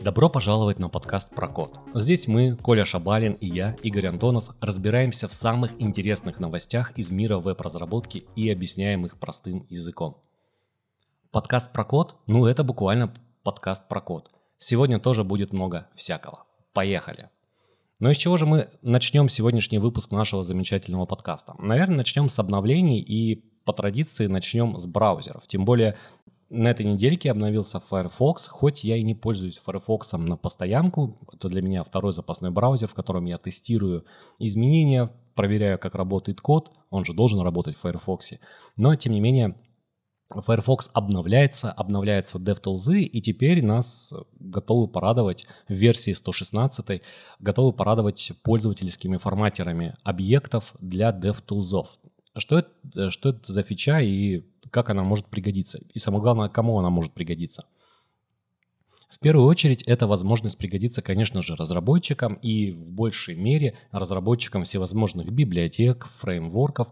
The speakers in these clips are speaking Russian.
Добро пожаловать на подкаст про код. Здесь мы, Коля Шабалин и я, Игорь Антонов, разбираемся в самых интересных новостях из мира веб-разработки и объясняем их простым языком. Подкаст про код? Ну, это буквально подкаст про код. Сегодня тоже будет много всякого. Поехали! Но из чего же мы начнем сегодняшний выпуск нашего замечательного подкаста? Наверное, начнем с обновлений и по традиции начнем с браузеров. Тем более на этой недельке обновился Firefox, хоть я и не пользуюсь Firefox на постоянку, это для меня второй запасной браузер, в котором я тестирую изменения, проверяю, как работает код, он же должен работать в Firefox. Но, тем не менее, Firefox обновляется, обновляются DevTools, и теперь нас готовы порадовать в версии 116, готовы порадовать пользовательскими форматерами объектов для DevTools. Что это, что это за фича и как она может пригодиться? И самое главное, кому она может пригодиться? В первую очередь, это возможность пригодиться, конечно же, разработчикам и в большей мере разработчикам всевозможных библиотек, фреймворков,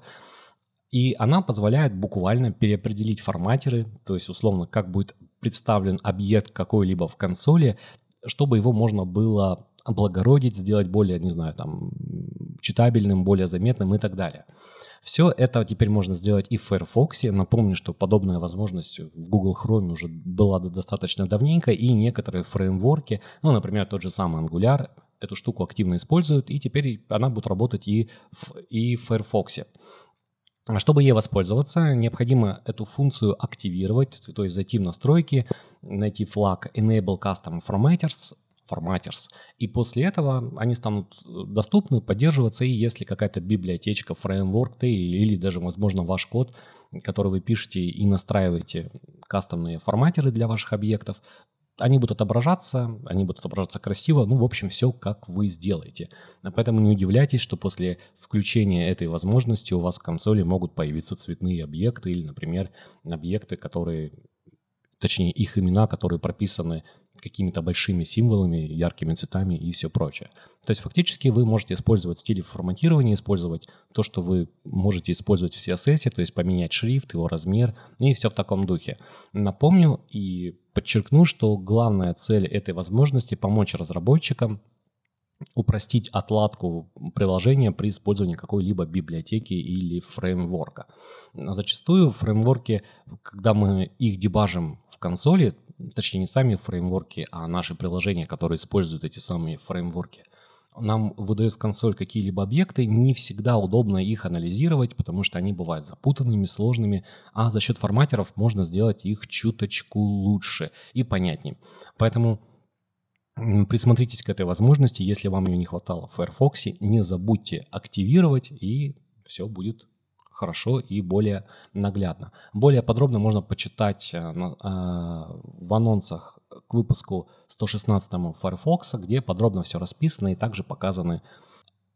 и она позволяет буквально переопределить форматеры, то есть условно, как будет представлен объект какой-либо в консоли, чтобы его можно было облагородить, сделать более, не знаю, там, читабельным, более заметным и так далее. Все это теперь можно сделать и в Firefox. Напомню, что подобная возможность в Google Chrome уже была достаточно давненько, и некоторые фреймворки, ну, например, тот же самый Angular, эту штуку активно используют, и теперь она будет работать и в, и в Firefox. Чтобы ей воспользоваться, необходимо эту функцию активировать, то есть зайти в настройки, найти флаг Enable Custom Formatters, Formatters, и после этого они станут доступны, поддерживаться, и если какая-то библиотечка, фреймворк или даже, возможно, ваш код, который вы пишете и настраиваете кастомные форматеры для ваших объектов, они будут отображаться, они будут отображаться красиво, ну, в общем, все, как вы сделаете. Поэтому не удивляйтесь, что после включения этой возможности у вас в консоли могут появиться цветные объекты или, например, объекты, которые, точнее, их имена, которые прописаны какими-то большими символами, яркими цветами и все прочее. То есть фактически вы можете использовать стили форматирования, использовать то, что вы можете использовать в CSS, то есть поменять шрифт, его размер и все в таком духе. Напомню и подчеркну, что главная цель этой возможности помочь разработчикам упростить отладку приложения при использовании какой-либо библиотеки или фреймворка. Зачастую фреймворки, когда мы их дебажим в консоли, точнее не сами фреймворки, а наши приложения, которые используют эти самые фреймворки, нам выдают в консоль какие-либо объекты, не всегда удобно их анализировать, потому что они бывают запутанными, сложными, а за счет форматеров можно сделать их чуточку лучше и понятнее. Поэтому присмотритесь к этой возможности, если вам ее не хватало в Firefox, не забудьте активировать, и все будет хорошо и более наглядно. Более подробно можно почитать э, а, в анонсах к выпуску 116 Firefox, где подробно все расписано и также показаны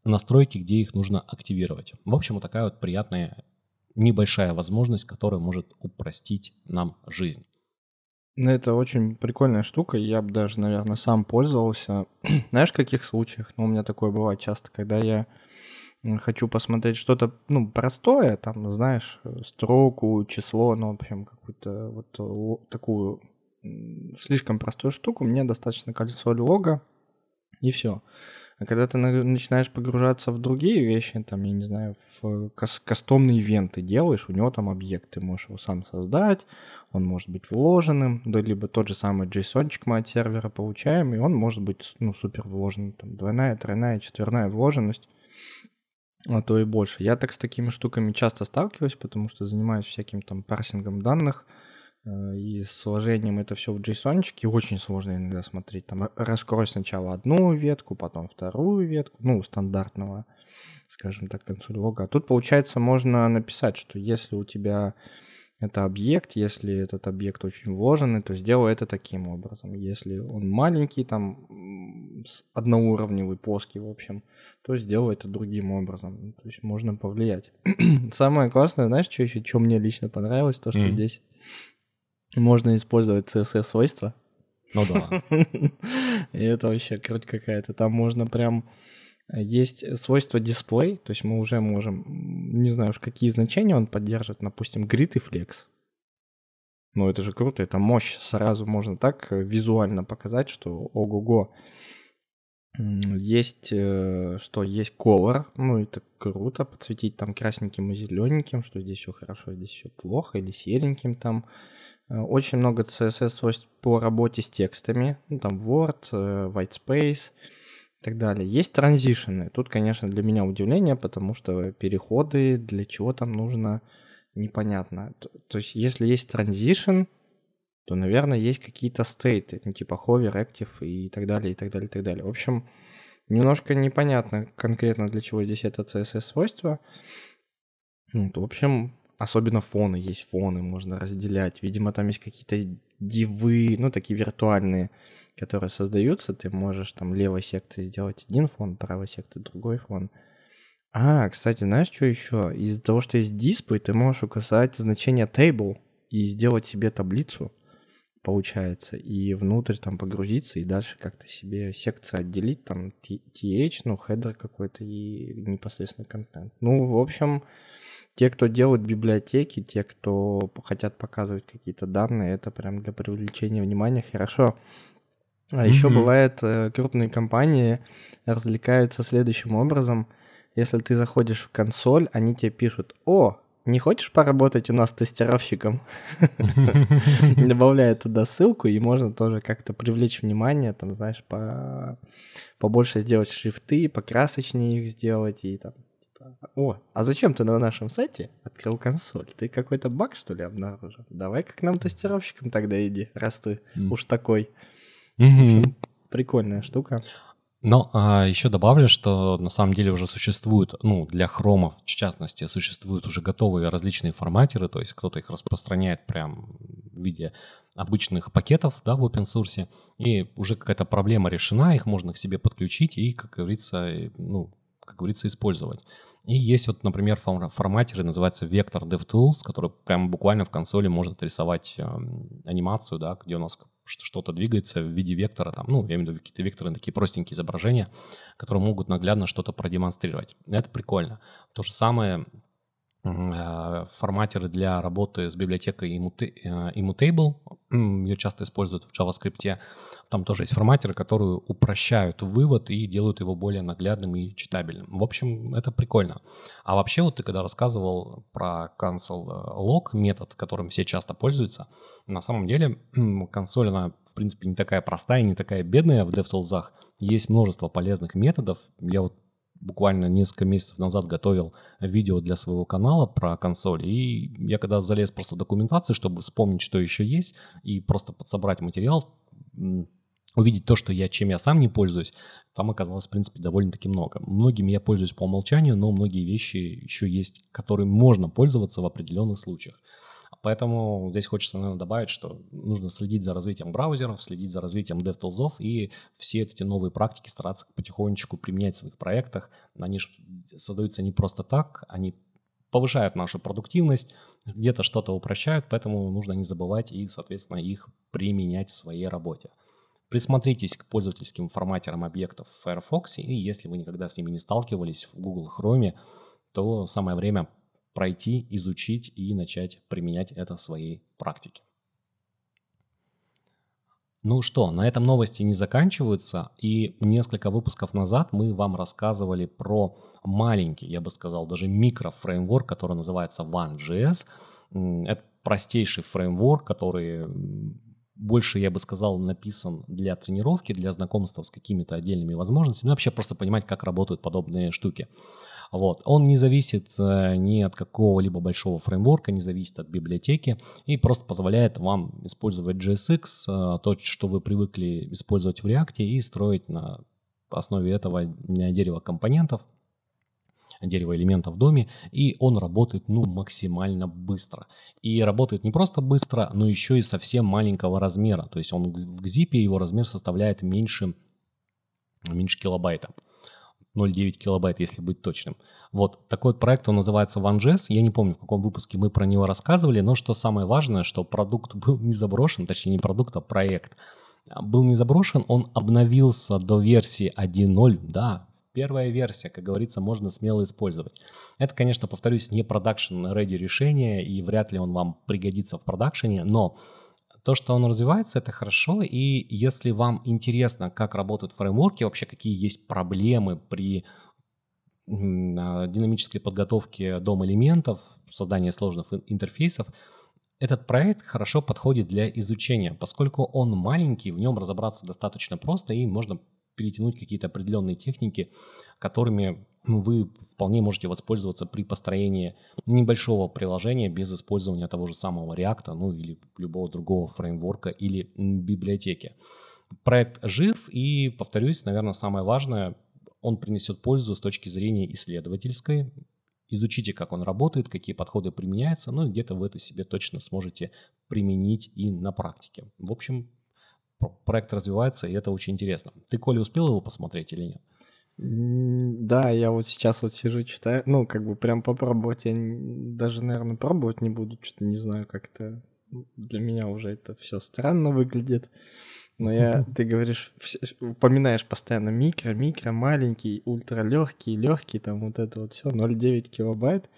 настройки, где их нужно активировать. В общем, вот такая вот приятная небольшая возможность, которая может упростить нам жизнь. Ну, это очень прикольная штука, я бы даже, наверное, сам пользовался. Знаешь, в каких случаях? Ну, у меня такое бывает часто, когда я хочу посмотреть что-то, ну, простое, там, знаешь, строку, число, ну, в общем, какую-то вот такую слишком простую штуку, мне достаточно консоль лога, и все. А когда ты начинаешь погружаться в другие вещи, там, я не знаю, в кас- кастомные ивенты делаешь, у него там объект, ты можешь его сам создать, он может быть вложенным, да, либо тот же самый JSON мы от сервера получаем, и он может быть, ну, супер вложенным, там, двойная, тройная, четверная вложенность а то и больше. Я так с такими штуками часто сталкиваюсь, потому что занимаюсь всяким там парсингом данных э, и сложением это все в JSON, и очень сложно иногда смотреть. Там раскрой сначала одну ветку, потом вторую ветку, ну, стандартного, скажем так, консоль-лога. А тут, получается, можно написать, что если у тебя это объект, если этот объект очень вложенный, то сделай это таким образом. Если он маленький, там, одноуровневый, плоский, в общем, то сделай это другим образом. То есть можно повлиять. Самое классное, знаешь, что еще, что мне лично понравилось, то, что mm. здесь можно использовать CSS-свойства. Ну да. И это вообще круть какая-то. Там можно прям Есть свойство дисплей, то есть мы уже можем, не знаю уж какие значения он поддержит, допустим, grid и flex. Ну это же круто, это мощь. Сразу можно так э, визуально показать, что ого-го. Есть, э, что есть color, ну это круто, подсветить там красненьким и зелененьким, что здесь все хорошо, здесь все плохо, или сереньким там. Э, очень много CSS свойств по работе с текстами, ну там Word, White Space и так далее. Есть транзишены. Тут, конечно, для меня удивление, потому что переходы, для чего там нужно, непонятно. То есть, если есть транзишн, то, наверное, есть какие-то стейты, ну, типа hover, active и так далее, и так далее, и так далее. В общем, немножко непонятно конкретно для чего здесь это CSS-свойство. Вот, в общем, особенно фоны, есть фоны, можно разделять. Видимо, там есть какие-то дивы, ну, такие виртуальные, которые создаются. Ты можешь там левой секции сделать один фон, правой секции другой фон. А, кстати, знаешь, что еще? Из-за того, что есть дисплей, ты можешь указать значение table и сделать себе таблицу получается, и внутрь там погрузиться, и дальше как-то себе секции отделить, там TH, ну, хедер какой-то и непосредственно контент. Ну, в общем, те, кто делают библиотеки, те, кто хотят показывать какие-то данные, это прям для привлечения внимания хорошо. А mm-hmm. еще бывает, э, крупные компании развлекаются следующим образом. Если ты заходишь в консоль, они тебе пишут, о, не хочешь поработать у нас тестировщиком? Добавляю туда ссылку, и можно тоже как-то привлечь внимание, там, знаешь, по... побольше сделать шрифты, покрасочнее их сделать, и там, типа, о, а зачем ты на нашем сайте открыл консоль? Ты какой-то баг, что ли, обнаружил? Давай как нам тестировщиком тогда иди, раз ты уж такой. Прикольная штука. Но а, еще добавлю, что на самом деле уже существуют, ну, для хромов, в частности, существуют уже готовые различные форматеры, то есть кто-то их распространяет прям в виде обычных пакетов, да, в open source, и уже какая-то проблема решена, их можно к себе подключить и, как говорится, ну, как говорится, использовать. И есть вот, например, форматеры, называется Vector DevTools, который прямо буквально в консоли может рисовать э, анимацию, да, где у нас что-то двигается в виде вектора, там, ну, я имею в виду какие-то векторы, такие простенькие изображения, которые могут наглядно что-то продемонстрировать. Это прикольно. То же самое форматеры для работы с библиотекой э, Immutable. Ее часто используют в JavaScript. Там тоже есть форматеры, которые упрощают вывод и делают его более наглядным и читабельным. В общем, это прикольно. А вообще, вот ты когда рассказывал про console log метод, которым все часто пользуются, на самом деле консоль, она в принципе не такая простая, не такая бедная в DevTools. Есть множество полезных методов. Я вот буквально несколько месяцев назад готовил видео для своего канала про консоль, и я когда залез просто в документацию, чтобы вспомнить, что еще есть, и просто подсобрать материал, увидеть то, что я, чем я сам не пользуюсь, там оказалось, в принципе, довольно-таки много. Многими я пользуюсь по умолчанию, но многие вещи еще есть, которыми можно пользоваться в определенных случаях. Поэтому здесь хочется, наверное, добавить, что нужно следить за развитием браузеров, следить за развитием DevTools и все эти новые практики стараться потихонечку применять в своих проектах. Они же создаются не просто так, они повышают нашу продуктивность, где-то что-то упрощают, поэтому нужно не забывать и, соответственно, их применять в своей работе. Присмотритесь к пользовательским форматерам объектов в Firefox, и если вы никогда с ними не сталкивались в Google Chrome, то самое время пройти, изучить и начать применять это в своей практике. Ну что, на этом новости не заканчиваются, и несколько выпусков назад мы вам рассказывали про маленький, я бы сказал, даже микрофреймворк, который называется OneJS. Это простейший фреймворк, который больше, я бы сказал, написан для тренировки, для знакомства с какими-то отдельными возможностями, ну, вообще просто понимать, как работают подобные штуки. Вот. Он не зависит э, ни от какого-либо большого фреймворка, не зависит от библиотеки и просто позволяет вам использовать JSX, э, то, что вы привыкли использовать в React, и строить на основе этого дерево компонентов, дерево элементов в доме, и он работает ну максимально быстро. И работает не просто быстро, но еще и совсем маленького размера. То есть он в GZIP его размер составляет меньше, меньше килобайта. 0,9 килобайт, если быть точным. Вот такой вот проект, он называется OneJS. Я не помню, в каком выпуске мы про него рассказывали, но что самое важное, что продукт был не заброшен, точнее не продукт, а проект. Был не заброшен, он обновился до версии 1.0, да, первая версия, как говорится, можно смело использовать. Это, конечно, повторюсь, не продакшн-ready решение, и вряд ли он вам пригодится в продакшене, но то, что он развивается, это хорошо, и если вам интересно, как работают фреймворки, вообще какие есть проблемы при а, динамической подготовке дом элементов, создания сложных интерфейсов, этот проект хорошо подходит для изучения, поскольку он маленький, в нем разобраться достаточно просто и можно перетянуть какие-то определенные техники, которыми ну, вы вполне можете воспользоваться при построении небольшого приложения без использования того же самого React, ну или любого другого фреймворка или библиотеки. Проект жив и, повторюсь, наверное, самое важное, он принесет пользу с точки зрения исследовательской, изучите, как он работает, какие подходы применяются, ну и где-то вы это себе точно сможете применить и на практике. В общем, проект развивается, и это очень интересно. Ты, Коля, успел его посмотреть или нет? Да, я вот сейчас вот сижу, читаю, ну, как бы прям попробовать я даже, наверное, пробовать не буду, что-то не знаю, как это для меня уже это все странно выглядит. Но я, ты говоришь, упоминаешь постоянно микро, микро, маленький, ультра легкий, легкий, там вот это вот все, 0,9 килобайт.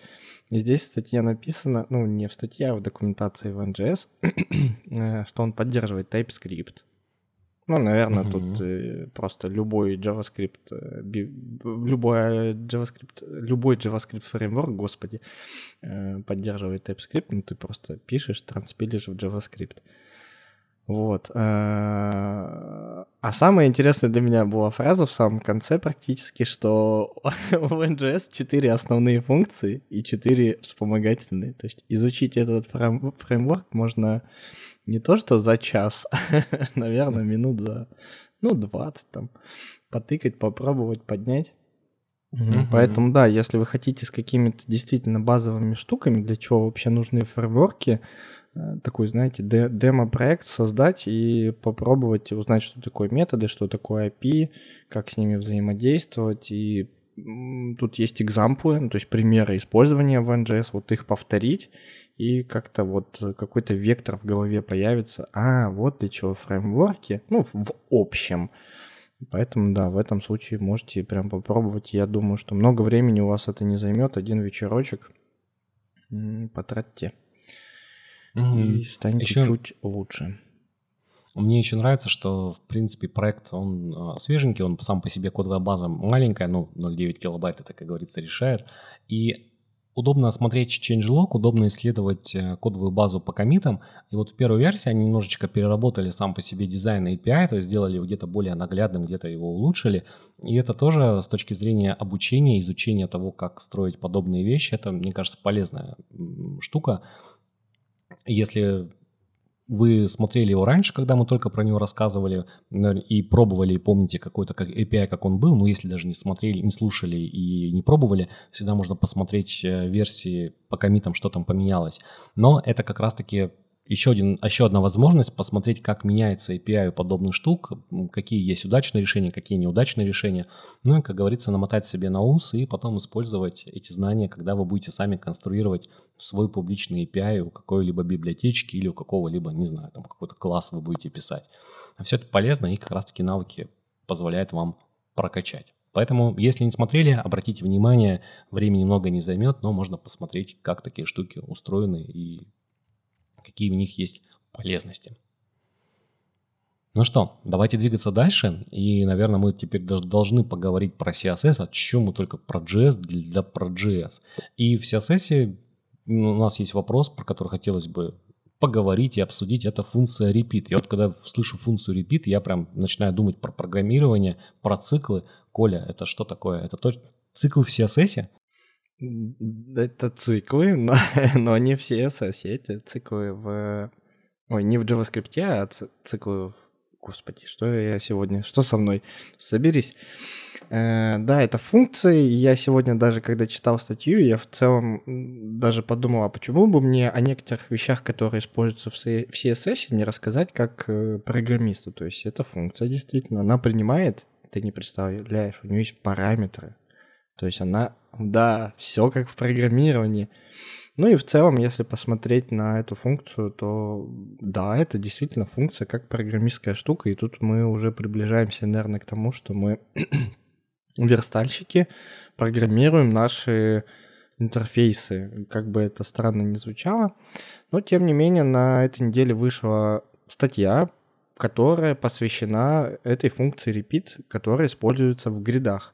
И здесь в статье написано, ну не в статье, а в документации в NGS, э, что он поддерживает TypeScript. Ну, наверное, uh-huh. тут э, просто любой JavaScript, э, любой JavaScript, любой JavaScript фреймворк, господи, э, поддерживает TypeScript, ну ты просто пишешь, транспилишь в JavaScript. Вот. Э, а самое интересное для меня была фраза в самом конце практически, что у NGS 4 основные функции и 4 вспомогательные. То есть изучить этот фреймворк можно не то что за час, наверное, минут за, ну, 20 там, потыкать, попробовать, поднять. Mm-hmm. Поэтому, да, если вы хотите с какими-то действительно базовыми штуками, для чего вообще нужны фреймворки, такой, знаете, демо-проект создать и попробовать узнать, что такое методы, что такое API, как с ними взаимодействовать. И тут есть экзамплы, ну, то есть примеры использования в NGS, вот их повторить, и как-то вот какой-то вектор в голове появится. А, вот для чего фреймворки, ну, в общем. Поэтому, да, в этом случае можете прям попробовать. Я думаю, что много времени у вас это не займет, один вечерочек потратьте и станет еще... чуть лучше. Мне еще нравится, что, в принципе, проект, он а, свеженький, он сам по себе кодовая база маленькая, ну, 0,9 килобайт это, как говорится, решает. И удобно смотреть changelog, удобно исследовать э, кодовую базу по комитам. И вот в первой версии они немножечко переработали сам по себе дизайн API, то есть сделали его где-то более наглядным, где-то его улучшили. И это тоже с точки зрения обучения, изучения того, как строить подобные вещи, это, мне кажется, полезная штука. Если вы смотрели его раньше, когда мы только про него рассказывали и пробовали, и помните какой-то как API, как он был, но если даже не смотрели, не слушали и не пробовали, всегда можно посмотреть э, версии по комитам, что там поменялось. Но это как раз-таки еще, один, еще одна возможность посмотреть, как меняется API подобных штук, какие есть удачные решения, какие неудачные решения. Ну и, как говорится, намотать себе на ус и потом использовать эти знания, когда вы будете сами конструировать свой публичный API у какой-либо библиотечки или у какого-либо, не знаю, там какой-то класс вы будете писать. А все это полезно и как раз-таки навыки позволяют вам прокачать. Поэтому, если не смотрели, обратите внимание, времени много не займет, но можно посмотреть, как такие штуки устроены и какие у них есть полезности. Ну что, давайте двигаться дальше. И, наверное, мы теперь должны поговорить про CSS, о чем мы только про JS для про JS. И в CSS у нас есть вопрос, про который хотелось бы поговорить и обсудить, это функция repeat. Я вот когда слышу функцию repeat, я прям начинаю думать про программирование, про циклы. Коля, это что такое? Это то, цикл в CSS? Это циклы, но, но не в CSS, эти циклы в... Ой, не в JavaScript, а циклы в... Господи, что я сегодня... Что со мной? Соберись. Э, да, это функции. Я сегодня даже, когда читал статью, я в целом даже подумал, а почему бы мне о некоторых вещах, которые используются в CSS, не рассказать как э, программисту. То есть это функция действительно, она принимает, ты не представляешь, у нее есть параметры, то есть она, да, все как в программировании. Ну и в целом, если посмотреть на эту функцию, то да, это действительно функция как программистская штука, и тут мы уже приближаемся, наверное, к тому, что мы верстальщики программируем наши интерфейсы, как бы это странно не звучало. Но, тем не менее, на этой неделе вышла статья, которая посвящена этой функции repeat, которая используется в гридах.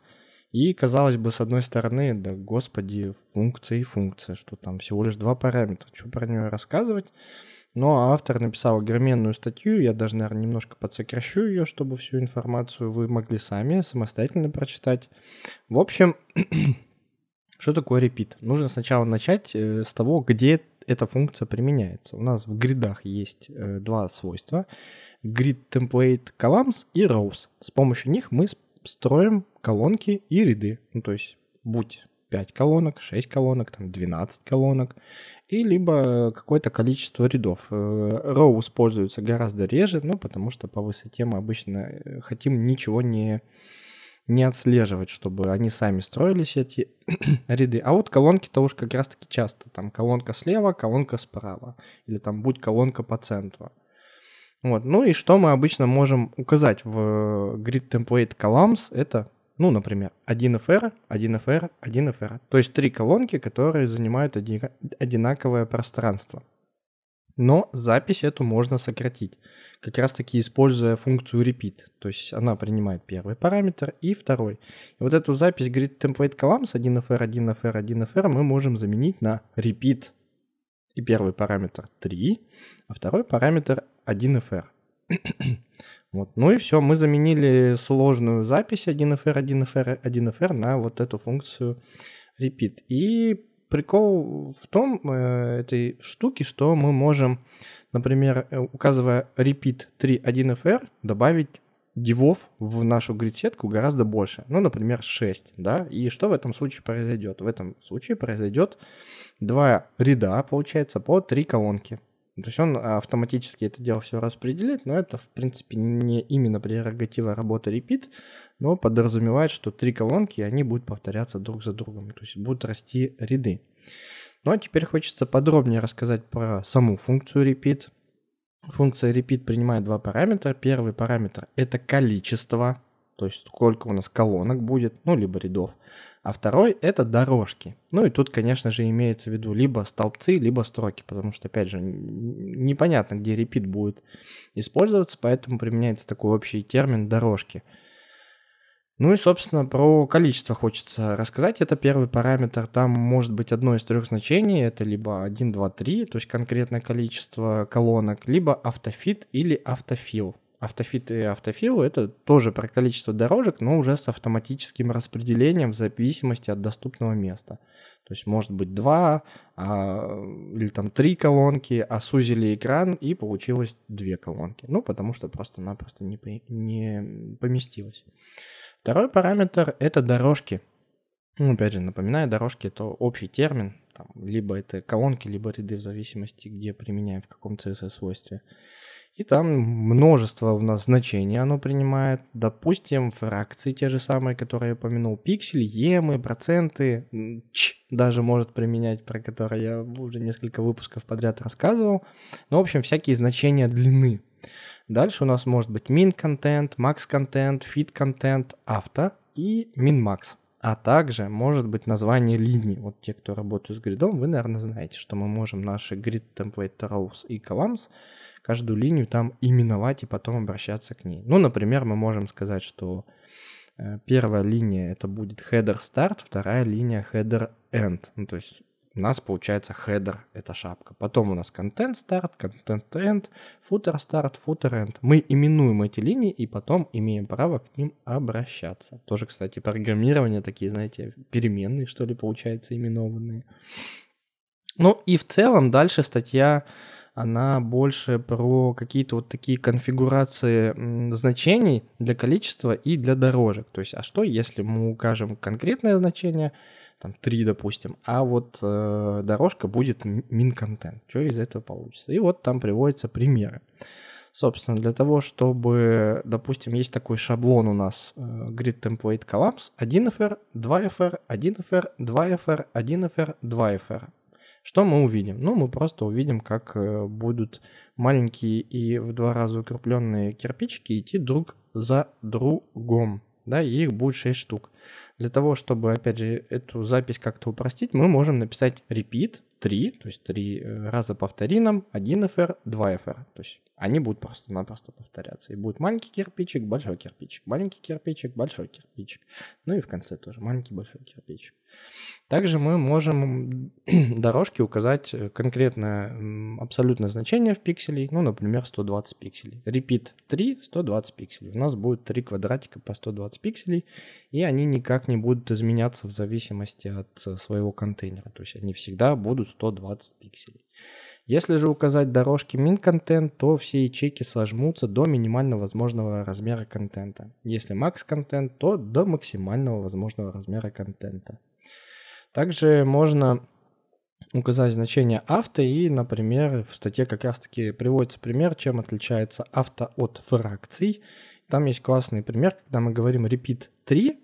И, казалось бы, с одной стороны, да господи, функция и функция, что там всего лишь два параметра, что про нее рассказывать. Но автор написал огроменную статью, я даже, наверное, немножко подсокращу ее, чтобы всю информацию вы могли сами самостоятельно прочитать. В общем, что такое repeat? Нужно сначала начать э, с того, где эта функция применяется. У нас в гридах есть э, два свойства. Grid Template Columns и Rows. С помощью них мы строим колонки и ряды. Ну, то есть, будь 5 колонок, 6 колонок, там 12 колонок, и либо какое-то количество рядов. Э, row используется гораздо реже, ну, потому что по высоте мы обычно э, хотим ничего не, не отслеживать, чтобы они сами строились, эти ряды. А вот колонки-то уж как раз-таки часто. Там колонка слева, колонка справа. Или там будь колонка по центру. Вот. Ну и что мы обычно можем указать в Grid Template Columns, это ну, например, 1FR, 1FR, 1FR. То есть три колонки, которые занимают одинаковое пространство. Но запись эту можно сократить, как раз таки используя функцию repeat. То есть она принимает первый параметр и второй. И вот эту запись grid template columns 1FR, 1FR, 1FR мы можем заменить на repeat. И первый параметр 3, а второй параметр 1FR. Вот. Ну и все, мы заменили сложную запись 1FR, 1FR, 1FR на вот эту функцию repeat. И прикол в том э, этой штуки, что мы можем, например, э, указывая repeat 3 1FR, добавить дивов в нашу грид-сетку гораздо больше. Ну, например, 6, да? И что в этом случае произойдет? В этом случае произойдет два ряда, получается, по три колонки. То есть он автоматически это дело все распределит, но это, в принципе, не именно прерогатива работы repeat, но подразумевает, что три колонки, они будут повторяться друг за другом, то есть будут расти ряды. Ну а теперь хочется подробнее рассказать про саму функцию repeat. Функция repeat принимает два параметра. Первый параметр – это количество, то есть сколько у нас колонок будет, ну, либо рядов а второй это дорожки. Ну и тут, конечно же, имеется в виду либо столбцы, либо строки, потому что, опять же, непонятно, где репит будет использоваться, поэтому применяется такой общий термин дорожки. Ну и, собственно, про количество хочется рассказать. Это первый параметр. Там может быть одно из трех значений. Это либо 1, 2, 3, то есть конкретное количество колонок, либо автофит или автофил. Автофит и автофил — это тоже про количество дорожек, но уже с автоматическим распределением в зависимости от доступного места. То есть может быть два а, или там три колонки, а сузили экран и получилось две колонки. Ну, потому что просто-напросто не, не поместилось. Второй параметр — это дорожки. Ну, опять же, напоминаю, дорожки — это общий термин. Там, либо это колонки, либо ряды в зависимости, где применяем, в каком CSS-свойстве. И там множество у нас значений оно принимает. Допустим, фракции те же самые, которые я упомянул. Пиксель, емы, проценты, ч даже может применять, про которые я уже несколько выпусков подряд рассказывал. Ну, в общем, всякие значения длины. Дальше у нас может быть min контент, max контент, fit контент, авто и min max. А также может быть название линии. Вот те, кто работают с гридом, вы, наверное, знаете, что мы можем наши grid template rows и columns каждую линию там именовать и потом обращаться к ней. Ну, например, мы можем сказать, что э, первая линия это будет header start, вторая линия header end. Ну, то есть у нас получается header, это шапка. Потом у нас content start, content end, footer start, footer end. Мы именуем эти линии и потом имеем право к ним обращаться. Тоже, кстати, программирование такие, знаете, переменные, что ли, получается, именованные. Ну и в целом дальше статья она больше про какие-то вот такие конфигурации значений для количества и для дорожек. То есть, а что, если мы укажем конкретное значение, там 3, допустим, а вот э, дорожка будет content. Что из этого получится? И вот там приводятся примеры. Собственно, для того, чтобы, допустим, есть такой шаблон у нас э, grid template collapse 1fr, 2fr, 1fr, 2fr, 1fr, 2fr. Что мы увидим? Ну, мы просто увидим, как э, будут маленькие и в два раза укрепленные кирпичики идти друг за другом. да, и их будет 6 штук. Для того, чтобы, опять же, эту запись как-то упростить, мы можем написать repeat 3, то есть 3 э, раза повтори нам, 1 FR, 2 FR. То есть они будут просто-напросто повторяться. И будет маленький кирпичик, большой кирпичик, маленький кирпичик, большой кирпичик. Ну и в конце тоже маленький, большой кирпичик. Также мы можем дорожки указать конкретное абсолютное значение в пикселей, ну, например, 120 пикселей. Repeat 3, 120 пикселей. У нас будет 3 квадратика по 120 пикселей, и они никак не будут изменяться в зависимости от своего контейнера. То есть они всегда будут 120 пикселей. Если же указать дорожки min-контент, то все ячейки сожмутся до минимально возможного размера контента. Если max-контент, то до максимального возможного размера контента. Также можно указать значение авто и, например, в статье как раз-таки приводится пример, чем отличается авто от фракций. Там есть классный пример, когда мы говорим repeat 3,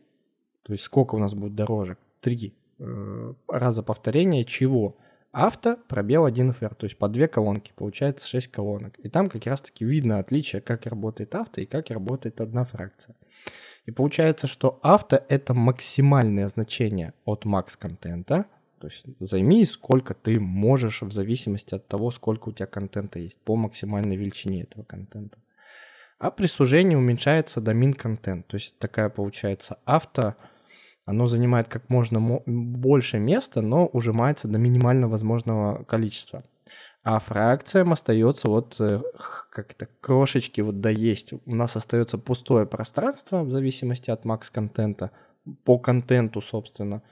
то есть сколько у нас будет дорожек, 3 э, раза повторения чего – авто, пробел 1FR, то есть по две колонки, получается 6 колонок. И там как раз-таки видно отличие, как работает авто и как работает одна фракция. И получается, что авто это максимальное значение от макс контента, то есть займи сколько ты можешь в зависимости от того, сколько у тебя контента есть по максимальной величине этого контента. А при сужении уменьшается до min контент, то есть такая получается авто оно занимает как можно больше места, но ужимается до минимально возможного количества. А фракциям остается вот э, как-то крошечки вот да есть. У нас остается пустое пространство в зависимости от макс-контента, по контенту, собственно.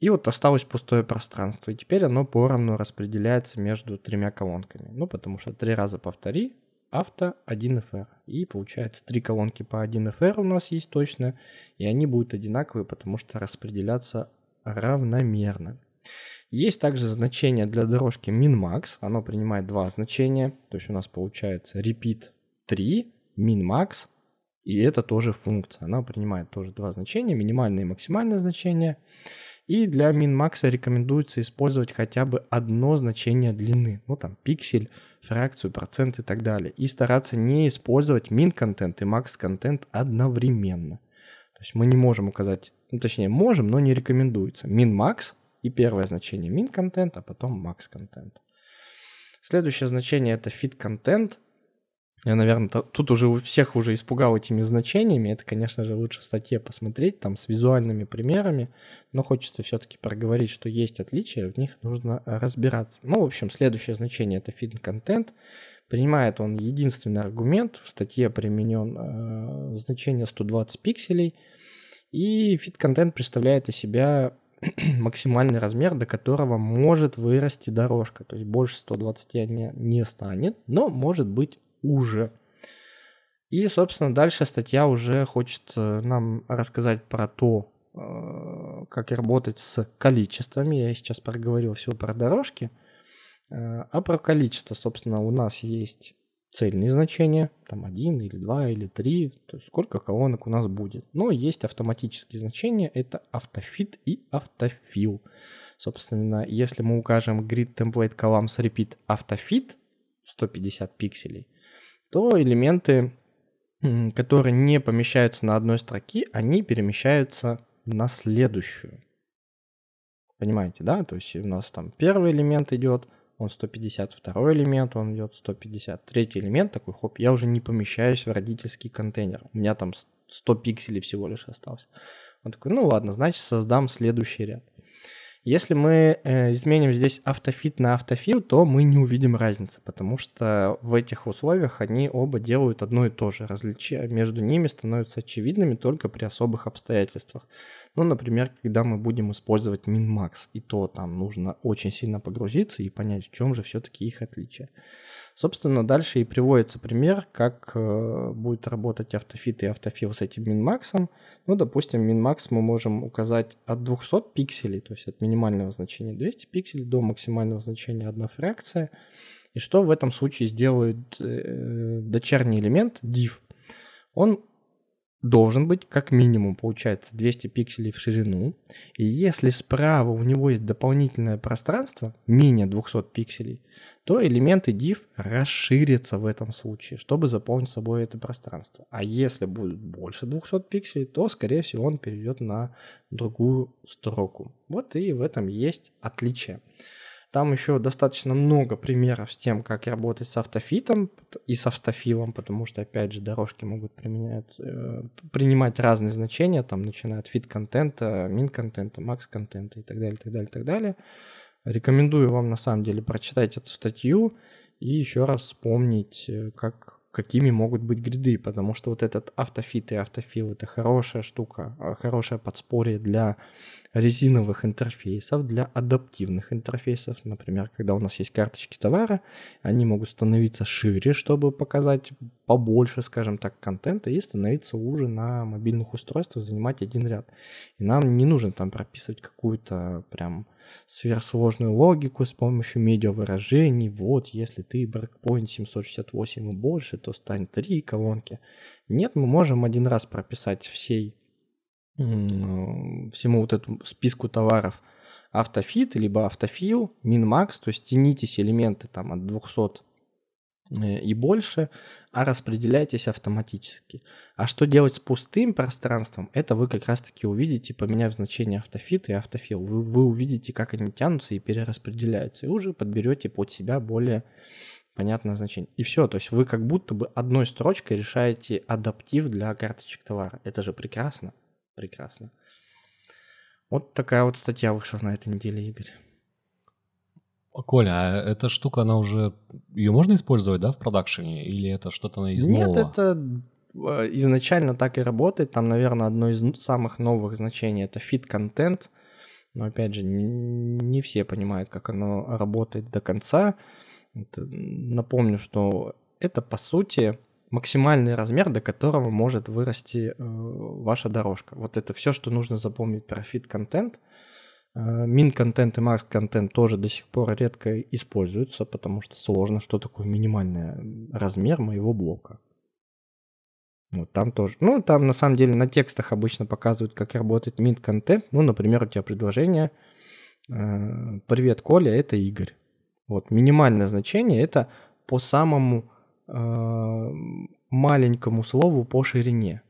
И вот осталось пустое пространство. И теперь оно поровну распределяется между тремя колонками. Ну, потому что три раза повтори, авто 1FR. И получается три колонки по 1FR у нас есть точно, и они будут одинаковые, потому что распределяться равномерно. Есть также значение для дорожки min-max, оно принимает два значения, то есть у нас получается repeat 3, min-max, и это тоже функция, она принимает тоже два значения, минимальное и максимальное значение. И для min-max рекомендуется использовать хотя бы одно значение длины, ну там пиксель, фракцию, процент и так далее. И стараться не использовать min-контент и max-контент одновременно. То есть мы не можем указать, ну точнее можем, но не рекомендуется. Min-max и первое значение min-контент, а потом max-контент. Следующее значение это fit-контент. Я, наверное, тут уже всех уже испугал этими значениями. Это, конечно же, лучше в статье посмотреть, там с визуальными примерами. Но хочется все-таки проговорить, что есть отличия, в них нужно разбираться. Ну, в общем, следующее значение это content. Принимает он единственный аргумент. В статье применен э, значение 120 пикселей. И content представляет из себя максимальный размер, до которого может вырасти дорожка. То есть больше 120 не, не станет, но может быть уже. И, собственно, дальше статья уже хочет э, нам рассказать про то, э, как работать с количествами. Я сейчас проговорил все про дорожки. Э, а про количество, собственно, у нас есть цельные значения, там один или два или три, то есть сколько колонок у нас будет. Но есть автоматические значения, это автофит и автофил. Собственно, если мы укажем grid template columns repeat автофит 150 пикселей, то элементы, которые не помещаются на одной строке, они перемещаются на следующую. Понимаете, да? То есть у нас там первый элемент идет, он 150, второй элемент, он идет 150, третий элемент такой, хоп, я уже не помещаюсь в родительский контейнер. У меня там 100 пикселей всего лишь осталось. Он такой, ну ладно, значит создам следующий ряд. Если мы э, изменим здесь автофит на автофил, то мы не увидим разницы, потому что в этих условиях они оба делают одно и то же. Различия между ними становятся очевидными только при особых обстоятельствах. Ну, например, когда мы будем использовать min-max, и то там нужно очень сильно погрузиться и понять, в чем же все-таки их отличие. Собственно, дальше и приводится пример, как э, будет работать автофит и автофил с этим минмаксом. Ну, допустим, минмакс мы можем указать от 200 пикселей, то есть от минимального значения 200 пикселей до максимального значения одна фракция. И что в этом случае сделает э, дочерний элемент div? Он должен быть как минимум, получается, 200 пикселей в ширину. И если справа у него есть дополнительное пространство, менее 200 пикселей, то элементы div расширятся в этом случае, чтобы заполнить собой это пространство. А если будет больше 200 пикселей, то, скорее всего, он перейдет на другую строку. Вот и в этом есть отличие. Там еще достаточно много примеров с тем, как работать с автофитом и с auto-fill ом, потому что, опять же, дорожки могут применять, э, принимать разные значения, там, начиная от fit-content а, min-content а, max-content а и так далее, так далее, так далее. Рекомендую вам, на самом деле, прочитать эту статью и еще раз вспомнить, э, как какими могут быть гриды, потому что вот этот auto-fit и auto-fill это хорошая штука, а, хорошее подспорье для резиновых интерфейсов, для адаптивных интерфейсов. Например, когда у нас есть карточки товара, они могут становиться шире, чтобы показать побольше, скажем так, контента и становиться уже на мобильных устройствах, занимать один ряд. И нам не нужно там прописывать какую-то прям сверхсложную логику с помощью медиавыражений. Вот, если ты breakpoint 768 и больше, то стань 3 колонки. Нет, мы можем один раз прописать всей, всему вот этому списку товаров автофит, либо автофил, min-max, то есть тянитесь элементы там от 200 Э, и больше, а распределяйтесь автоматически. А что делать с пустым пространством, это вы как раз-таки увидите, поменяв значение автофит и автофил. Вы, вы увидите, как они тянутся и перераспределяются, и уже подберете под себя более понятное значение. И все, то есть вы как будто бы одной строчкой решаете адаптив для карточек товара. Это же прекрасно, прекрасно. Вот такая вот статья вышла на этой неделе, Игорь. Коля, а эта штука, она уже... Ее можно использовать, да, в продакшене? Или это что-то из Нет, нового? это э, изначально так и работает. Там, наверное, одно из самых новых значений — это fit-контент. Но, опять же, не все понимают, как оно работает до конца. Это, напомню, что это, по сути, максимальный размер, до которого может вырасти э, ваша дорожка. Вот это все, что нужно запомнить про fit-контент — Мин-контент и макс-контент тоже до сих пор редко используются, потому что сложно, что такое минимальный размер моего блока. Вот там тоже. Ну, там на самом деле на текстах обычно показывают, как работает мин-контент. Ну, например, у тебя предложение э, «Привет, Коля, это Игорь». Вот, минимальное значение – это по самому э, маленькому слову по ширине.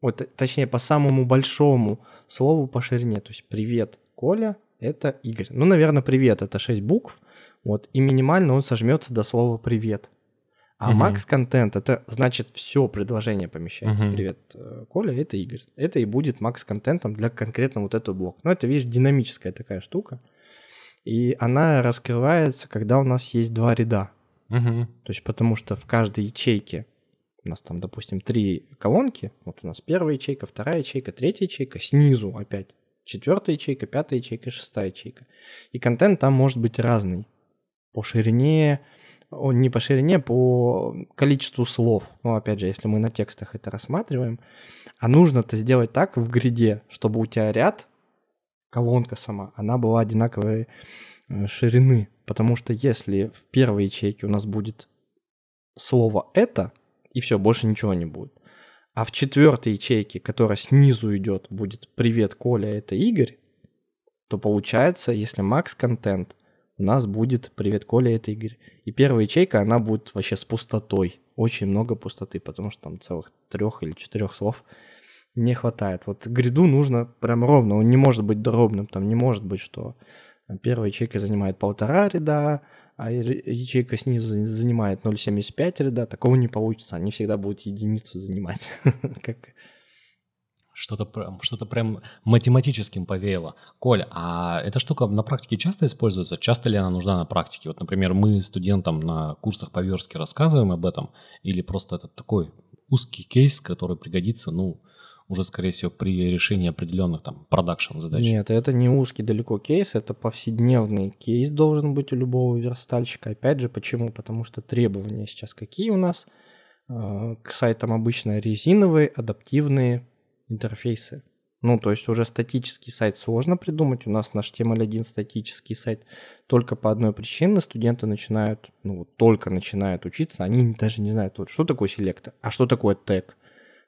Вот, точнее, по самому большому слову по ширине. То есть «Привет, Коля» — это Игорь. Ну, наверное, «Привет» — это 6 букв. Вот, и минимально он сожмется до слова «Привет». А макс угу. контент это значит все предложение помещается. Угу. Привет, Коля, это Игорь. Это и будет макс контентом для конкретно вот этого блока. Но это, видишь, динамическая такая штука. И она раскрывается, когда у нас есть два ряда. Угу. То есть потому что в каждой ячейке у нас там, допустим, три колонки. Вот у нас первая ячейка, вторая ячейка, третья ячейка. Снизу опять четвертая ячейка, пятая ячейка, шестая ячейка. И контент там может быть разный. По ширине, не по ширине, по количеству слов. Ну, опять же, если мы на текстах это рассматриваем. А нужно это сделать так в гриде, чтобы у тебя ряд, колонка сама, она была одинаковой э, ширины. Потому что если в первой ячейке у нас будет слово «это», и все, больше ничего не будет. А в четвертой ячейке, которая снизу идет, будет «Привет, Коля, это Игорь», то получается, если макс контент, у нас будет «Привет, Коля, это Игорь». И первая ячейка, она будет вообще с пустотой. Очень много пустоты, потому что там целых трех или четырех слов не хватает. Вот гриду нужно прям ровно, он не может быть дробным, там не может быть, что первая ячейка занимает полтора ряда, а ячейка снизу занимает 0,75 ряда, такого не получится. Они всегда будут единицу занимать. как... Что-то что-то прям математическим повеяло. Коля, а эта штука на практике часто используется? Часто ли она нужна на практике? Вот, например, мы студентам на курсах по верстке рассказываем об этом, или просто это такой узкий кейс, который пригодится, ну, уже, скорее всего, при решении определенных там продакшн задач. Нет, это не узкий далеко кейс, это повседневный кейс должен быть у любого верстальщика. Опять же, почему? Потому что требования сейчас какие у нас? А, к сайтам обычно резиновые, адаптивные интерфейсы. Ну, то есть уже статический сайт сложно придумать. У нас наш HTML1 статический сайт только по одной причине. Студенты начинают, ну, вот только начинают учиться, они даже не знают, вот, что такое селектор, а что такое тег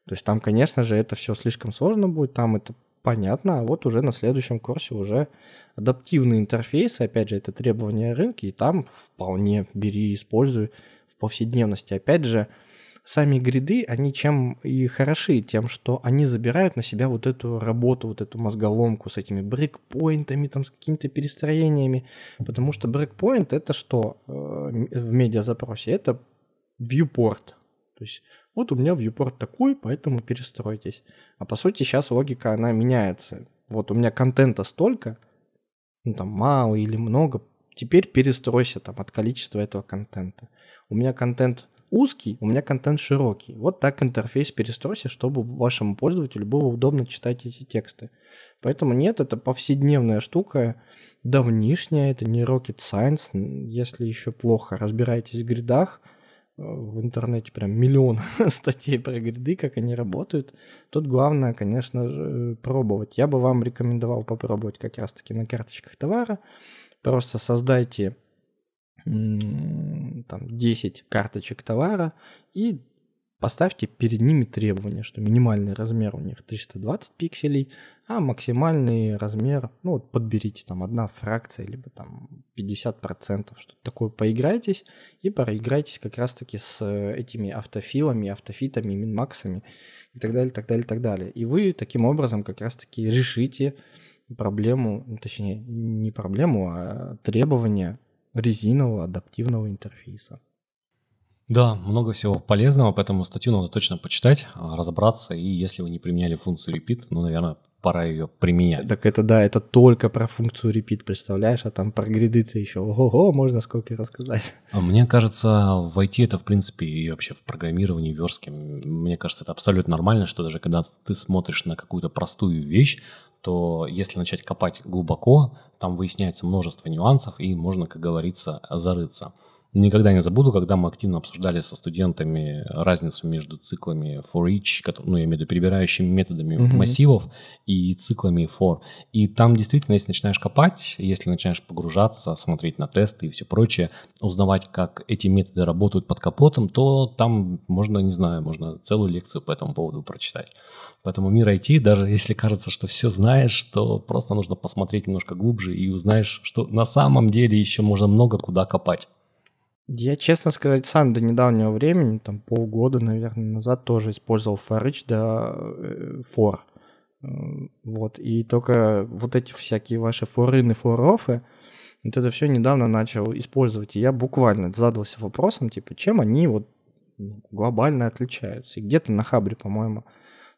То есть там, конечно же, это все слишком сложно будет, там это понятно, а вот уже на следующем курсе уже адаптивные интерфейсы, опять же, это требования рынка, и там вполне бери, используй в повседневности. Опять же, сами гриды, они чем и хороши, тем, что они забирают на себя вот эту работу, вот эту мозголомку с этими брейкпоинтами, там, с какими-то перестроениями, потому что брейкпоинт это что э, в медиазапросе? Это viewport, то есть вот у меня viewport такой, поэтому перестройтесь. А по сути сейчас логика, она меняется. Вот у меня контента столько, ну там мало или много, теперь перестройся там от количества этого контента. У меня контент узкий, у меня контент широкий. Вот так интерфейс перестройся, чтобы вашему пользователю было удобно читать эти тексты. Поэтому нет, это повседневная штука, давнишняя, это не rocket science. Если еще плохо разбираетесь в гридах, в интернете прям миллион статей про гриды, как они работают. Тут главное, конечно пробовать. Я бы вам рекомендовал попробовать как раз-таки на карточках товара. Просто создайте там, 10 карточек товара и поставьте перед ними требования, что минимальный размер у них 320 пикселей, а максимальный размер, ну вот подберите там одна фракция, либо там 50%, что-то такое, поиграйтесь и проиграйтесь как раз-таки с этими автофилами, автофитами, минмаксами и так далее, так далее, так далее. И вы таким образом как раз-таки решите проблему, ну, точнее, не проблему, а требования резинового адаптивного интерфейса. Да, много всего полезного, поэтому статью надо точно почитать, а, разобраться, и если вы не применяли функцию repeat, ну, наверное, пора ее применять. Так это да, это только про функцию repeat, представляешь, а там про гриды-то еще, ого, можно сколько рассказать. А мне кажется, в IT это, в принципе, и вообще в программировании, в верстке, мне кажется, это абсолютно нормально, что даже когда ты смотришь на какую-то простую вещь, то если начать копать глубоко, там выясняется множество нюансов, и можно, как говорится, зарыться. Никогда не забуду, когда мы активно обсуждали со студентами разницу между циклами for each, ну, я имею в виду перебирающими методами mm-hmm. массивов и циклами for. И там действительно, если начинаешь копать, если начинаешь погружаться, смотреть на тесты и все прочее, узнавать, как эти методы работают под капотом, то там можно, не знаю, можно целую лекцию по этому поводу прочитать. Поэтому мир IT, даже если кажется, что все знаешь, то просто нужно посмотреть немножко глубже и узнаешь, что на самом деле еще можно много куда копать. Я, честно сказать, сам до недавнего времени, там полгода, наверное, назад тоже использовал forEach до э, for. Э, вот, и только вот эти всякие ваши форины, форофы, вот это все недавно начал использовать. И я буквально задался вопросом, типа, чем они вот глобально отличаются. И где-то на Хабре, по-моему,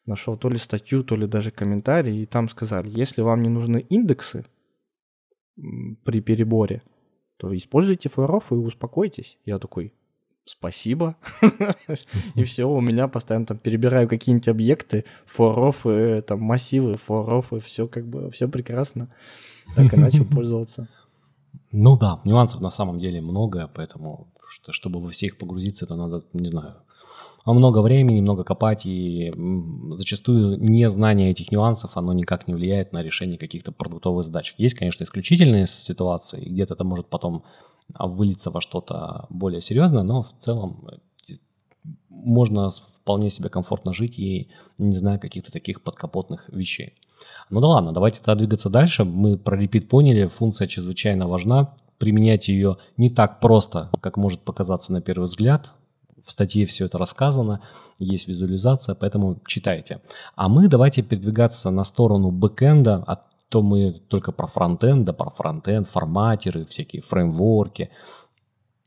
нашел то ли статью, то ли даже комментарий, и там сказали, если вам не нужны индексы при переборе, то используйте флоров и успокойтесь. Я такой, спасибо. И все, у меня постоянно там перебираю какие-нибудь объекты, форов, там массивы, форов, и все как бы, все прекрасно. Так и начал пользоваться. Ну да, нюансов на самом деле много, поэтому что, чтобы во всех погрузиться, это надо, не знаю, много времени, много копать, и зачастую незнание этих нюансов, оно никак не влияет на решение каких-то продуктовых задач. Есть, конечно, исключительные ситуации, где-то это может потом а, вылиться во что-то более серьезное, но в целом э, можно вполне себе комфортно жить и не зная каких-то таких подкапотных вещей. Ну да ладно, давайте тогда двигаться дальше. Мы про repeat поняли, функция чрезвычайно важна. Применять ее не так просто, как может показаться на первый взгляд в статье все это рассказано, есть визуализация, поэтому читайте. А мы давайте передвигаться на сторону бэкэнда, а то мы только про фронтенд, да про фронтенд, форматеры, всякие фреймворки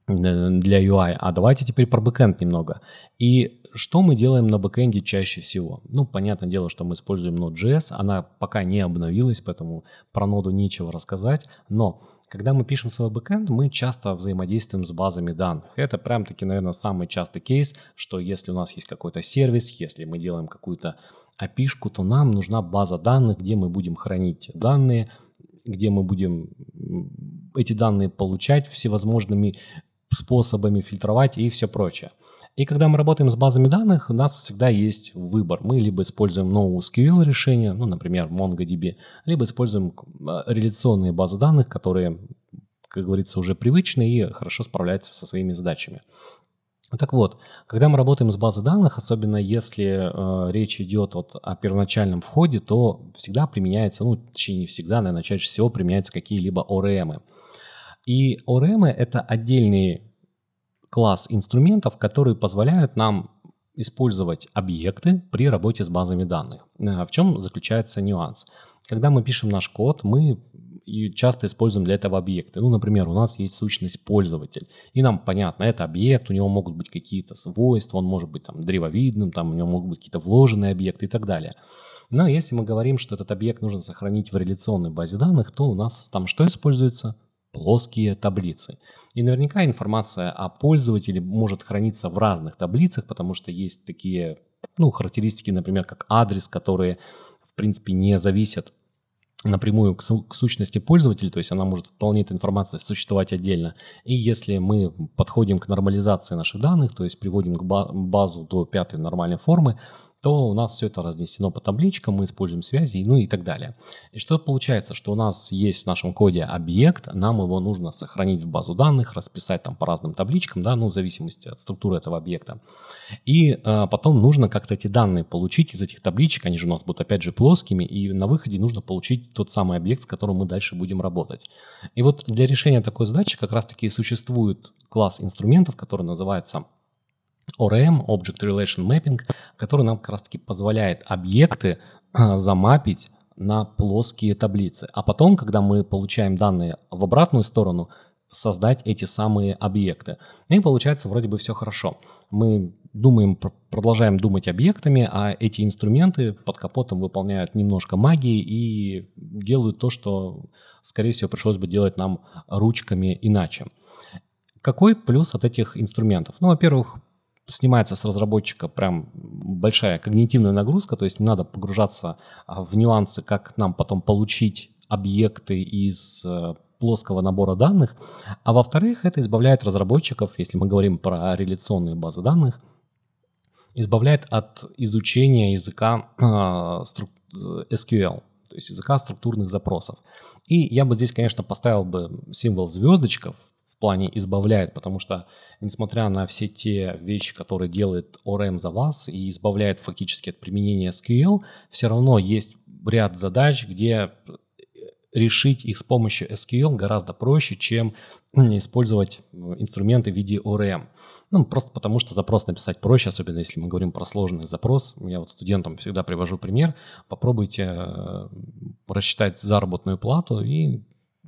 э, для UI. А давайте теперь про бэкэнд немного. И что мы делаем на бэкэнде чаще всего? Ну, понятное дело, что мы используем Node.js, она пока не обновилась, поэтому про ноду нечего рассказать, но когда мы пишем свой бэкэнд, мы часто взаимодействуем с базами данных. Это прям таки, наверное, самый частый кейс, что если у нас есть какой-то сервис, если мы делаем какую-то API то нам нужна база данных, где мы будем хранить данные, где мы будем эти данные получать всевозможными способами фильтровать и все прочее. И когда мы работаем с базами данных, у нас всегда есть выбор. Мы либо используем NoSQL решение, ну, например, MongoDB, либо используем а, реляционные базы данных, которые, как говорится, уже привычны и хорошо справляются со своими задачами. Так вот, когда мы работаем с базой данных, особенно если э, речь идет вот о первоначальном входе, то всегда применяется, ну, точнее не всегда, наверное, чаще всего применяются какие-либо ORM. И ORM — это отдельный класс инструментов, которые позволяют нам использовать объекты при работе с базами данных. Э, в чем заключается нюанс? Когда мы пишем наш код, мы часто используем для этого объекты. Ну, например, у нас есть сущность пользователь, и нам понятно, это объект, у него могут быть какие-то свойства, он может быть там древовидным, там у него могут быть какие-то вложенные объекты и так далее. Но если мы говорим, что этот объект нужно сохранить в реляционной базе данных, то у нас там что используется? Плоские таблицы. И наверняка информация о пользователе может храниться в разных таблицах, потому что есть такие ну, характеристики, например, как адрес, которые в принципе не зависят напрямую к, к сущности пользователя, то есть она может вполне эта информация существовать отдельно. И если мы подходим к нормализации наших данных, то есть приводим к базу до пятой нормальной формы, то у нас все это разнесено по табличкам, мы используем связи, ну и так далее. И что получается, что у нас есть в нашем коде объект, нам его нужно сохранить в базу данных, расписать там по разным табличкам, да, ну в зависимости от структуры этого объекта. И э, потом нужно как-то эти данные получить из этих табличек, они же у нас будут опять же плоскими, и на выходе нужно получить тот самый объект, с которым мы дальше будем работать. И вот для решения такой задачи как раз-таки существует класс инструментов, который называется ORM, Object Relation Mapping, который нам как раз-таки позволяет объекты а, замапить на плоские таблицы. А потом, когда мы получаем данные в обратную сторону, создать эти самые объекты. И получается вроде бы все хорошо. Мы думаем, продолжаем думать объектами, а эти инструменты под капотом выполняют немножко магии и делают то, что, скорее всего, пришлось бы делать нам ручками иначе. Какой плюс от этих инструментов? Ну, во-первых, снимается с разработчика прям большая когнитивная нагрузка, то есть не надо погружаться а, в нюансы, как нам потом получить объекты из э, плоского набора данных. А во-вторых, это избавляет разработчиков, если мы говорим про реляционные базы данных, избавляет от изучения языка э, SQL, то есть языка структурных запросов. И я бы здесь, конечно, поставил бы символ звездочков, в плане избавляет, потому что, несмотря на все те вещи, которые делает ORM за вас и избавляет фактически от применения SQL, все равно есть ряд задач, где решить их с помощью SQL гораздо проще, чем использовать инструменты в виде ORM. Ну, просто потому что запрос написать проще, особенно если мы говорим про сложный запрос. Я вот студентам всегда привожу пример. Попробуйте э, рассчитать заработную плату и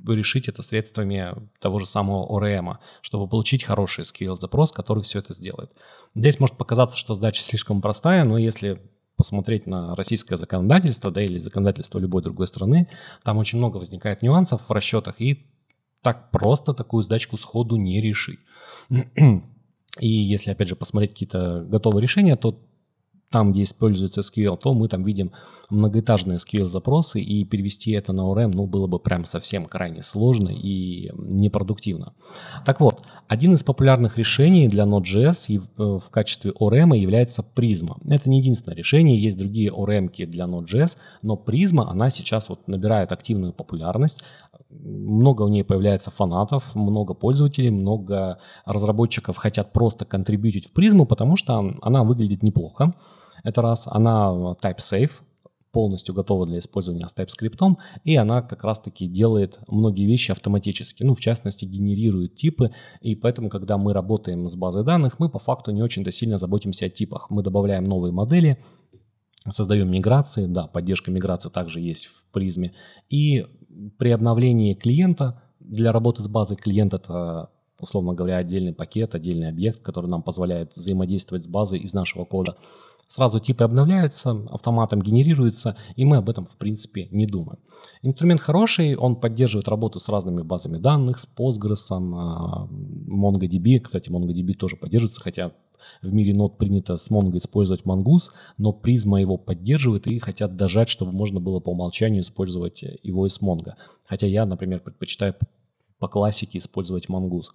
решить это средствами того же самого ORM, чтобы получить хороший SQL-запрос, который все это сделает. Здесь может показаться, что задача слишком простая, но если посмотреть на российское законодательство, да, или законодательство любой другой страны, там очень много возникает нюансов в расчетах, и так просто такую задачку сходу не решить. И если, опять же, посмотреть какие-то готовые решения, то там, где используется SQL, то мы там видим многоэтажные SQL-запросы, и перевести это на ORM, ну, было бы прям совсем крайне сложно и непродуктивно. Так вот, один из популярных решений для Node.js э, в качестве ORM является Prisma. Это не единственное решение, есть другие ORM для Node.js, но Prisma, она сейчас вот набирает активную популярность, много у нее появляется фанатов, много пользователей, много разработчиков хотят просто контрибьютить в призму, потому что она выглядит неплохо. Это раз, она type-safe, полностью готова для использования с TypeScript, и она как раз-таки делает многие вещи автоматически, ну, в частности, генерирует типы, и поэтому, когда мы работаем с базой данных, мы по факту не очень-то сильно заботимся о типах. Мы добавляем новые модели, создаем миграции, да, поддержка миграции также есть в призме, и при обновлении клиента для работы с базой клиента это условно говоря, отдельный пакет, отдельный объект, который нам позволяет взаимодействовать с базой из нашего кода. Сразу типы обновляются, автоматом генерируются, и мы об этом, в принципе, не думаем. Инструмент хороший, он поддерживает работу с разными базами данных, с Postgres, а, MongoDB. Кстати, MongoDB тоже поддерживается, хотя в мире нот принято с Mongo использовать Mongoose, но Prisma его поддерживает и хотят дожать, чтобы можно было по умолчанию использовать его из Mongo. Хотя я, например, предпочитаю по классике использовать Mongoose.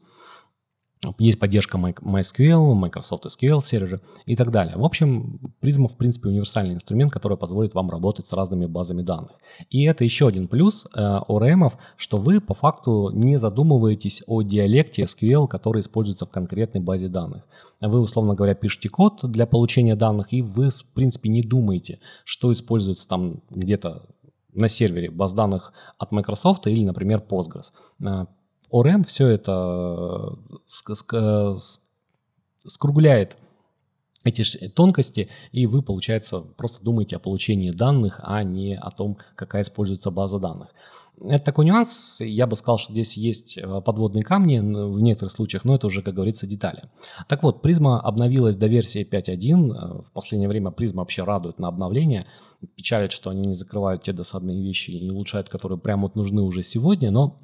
Есть поддержка MySQL, Microsoft SQL серверы и так далее. В общем, Prisma, в принципе, универсальный инструмент, который позволит вам работать с разными базами данных. И это еще один плюс э, что вы по факту не задумываетесь о диалекте SQL, который используется в конкретной базе данных. Вы, условно говоря, пишете код для получения данных, и вы, в принципе, не думаете, что используется там где-то на сервере баз данных от Microsoft или, например, Postgres. Э, ORM все это э, скругляет эти тонкости, и вы, получается, просто думаете о получении данных, а не о том, какая используется база данных. Это такой нюанс. Я бы сказал, что здесь есть э, подводные камни в некоторых случаях, но это уже, как говорится, детали. Так вот, призма обновилась до версии 5.1. Э, в последнее время призма вообще радует на обновление. Печалит, что они не закрывают те досадные вещи и не улучшают, которые прямо вот нужны уже сегодня, но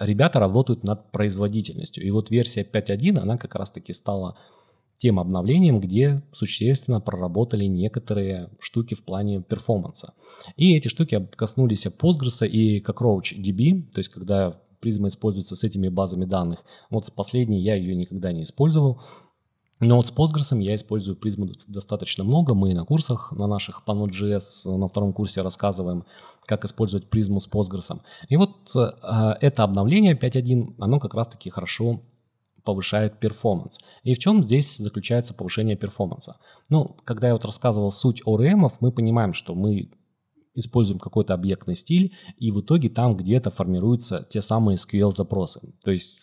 ребята работают над производительностью. И вот версия 5.1, она как раз-таки стала тем обновлением, где существенно проработали некоторые штуки в плане перформанса. И эти штуки коснулись Postgres и Cockroach DB, то есть когда призма используется с этими базами данных. Вот с последней я ее никогда не использовал, но вот с Postgres я использую призму достаточно много. Мы на курсах на наших по Node.js на втором курсе рассказываем, как использовать призму с Postgres. И вот э, это обновление 5.1, оно как раз-таки хорошо повышает перформанс. И в чем здесь заключается повышение перформанса? Ну, когда я вот рассказывал суть ORM, мы понимаем, что мы используем какой-то объектный стиль, и в итоге там где-то формируются те самые SQL-запросы. То есть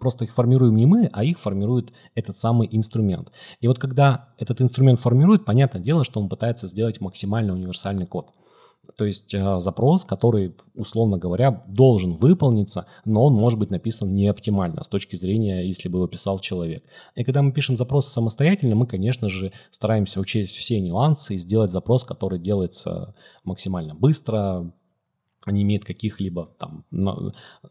просто их формируем не мы, а их формирует этот самый инструмент. И вот когда этот инструмент формирует, понятное дело, что он пытается сделать максимально универсальный код. То есть э, запрос, который, условно говоря, должен выполниться, но он может быть написан не оптимально с точки зрения, если бы его писал человек. И когда мы пишем запрос самостоятельно, мы, конечно же, стараемся учесть все нюансы и сделать запрос, который делается максимально быстро, не имеет каких-либо там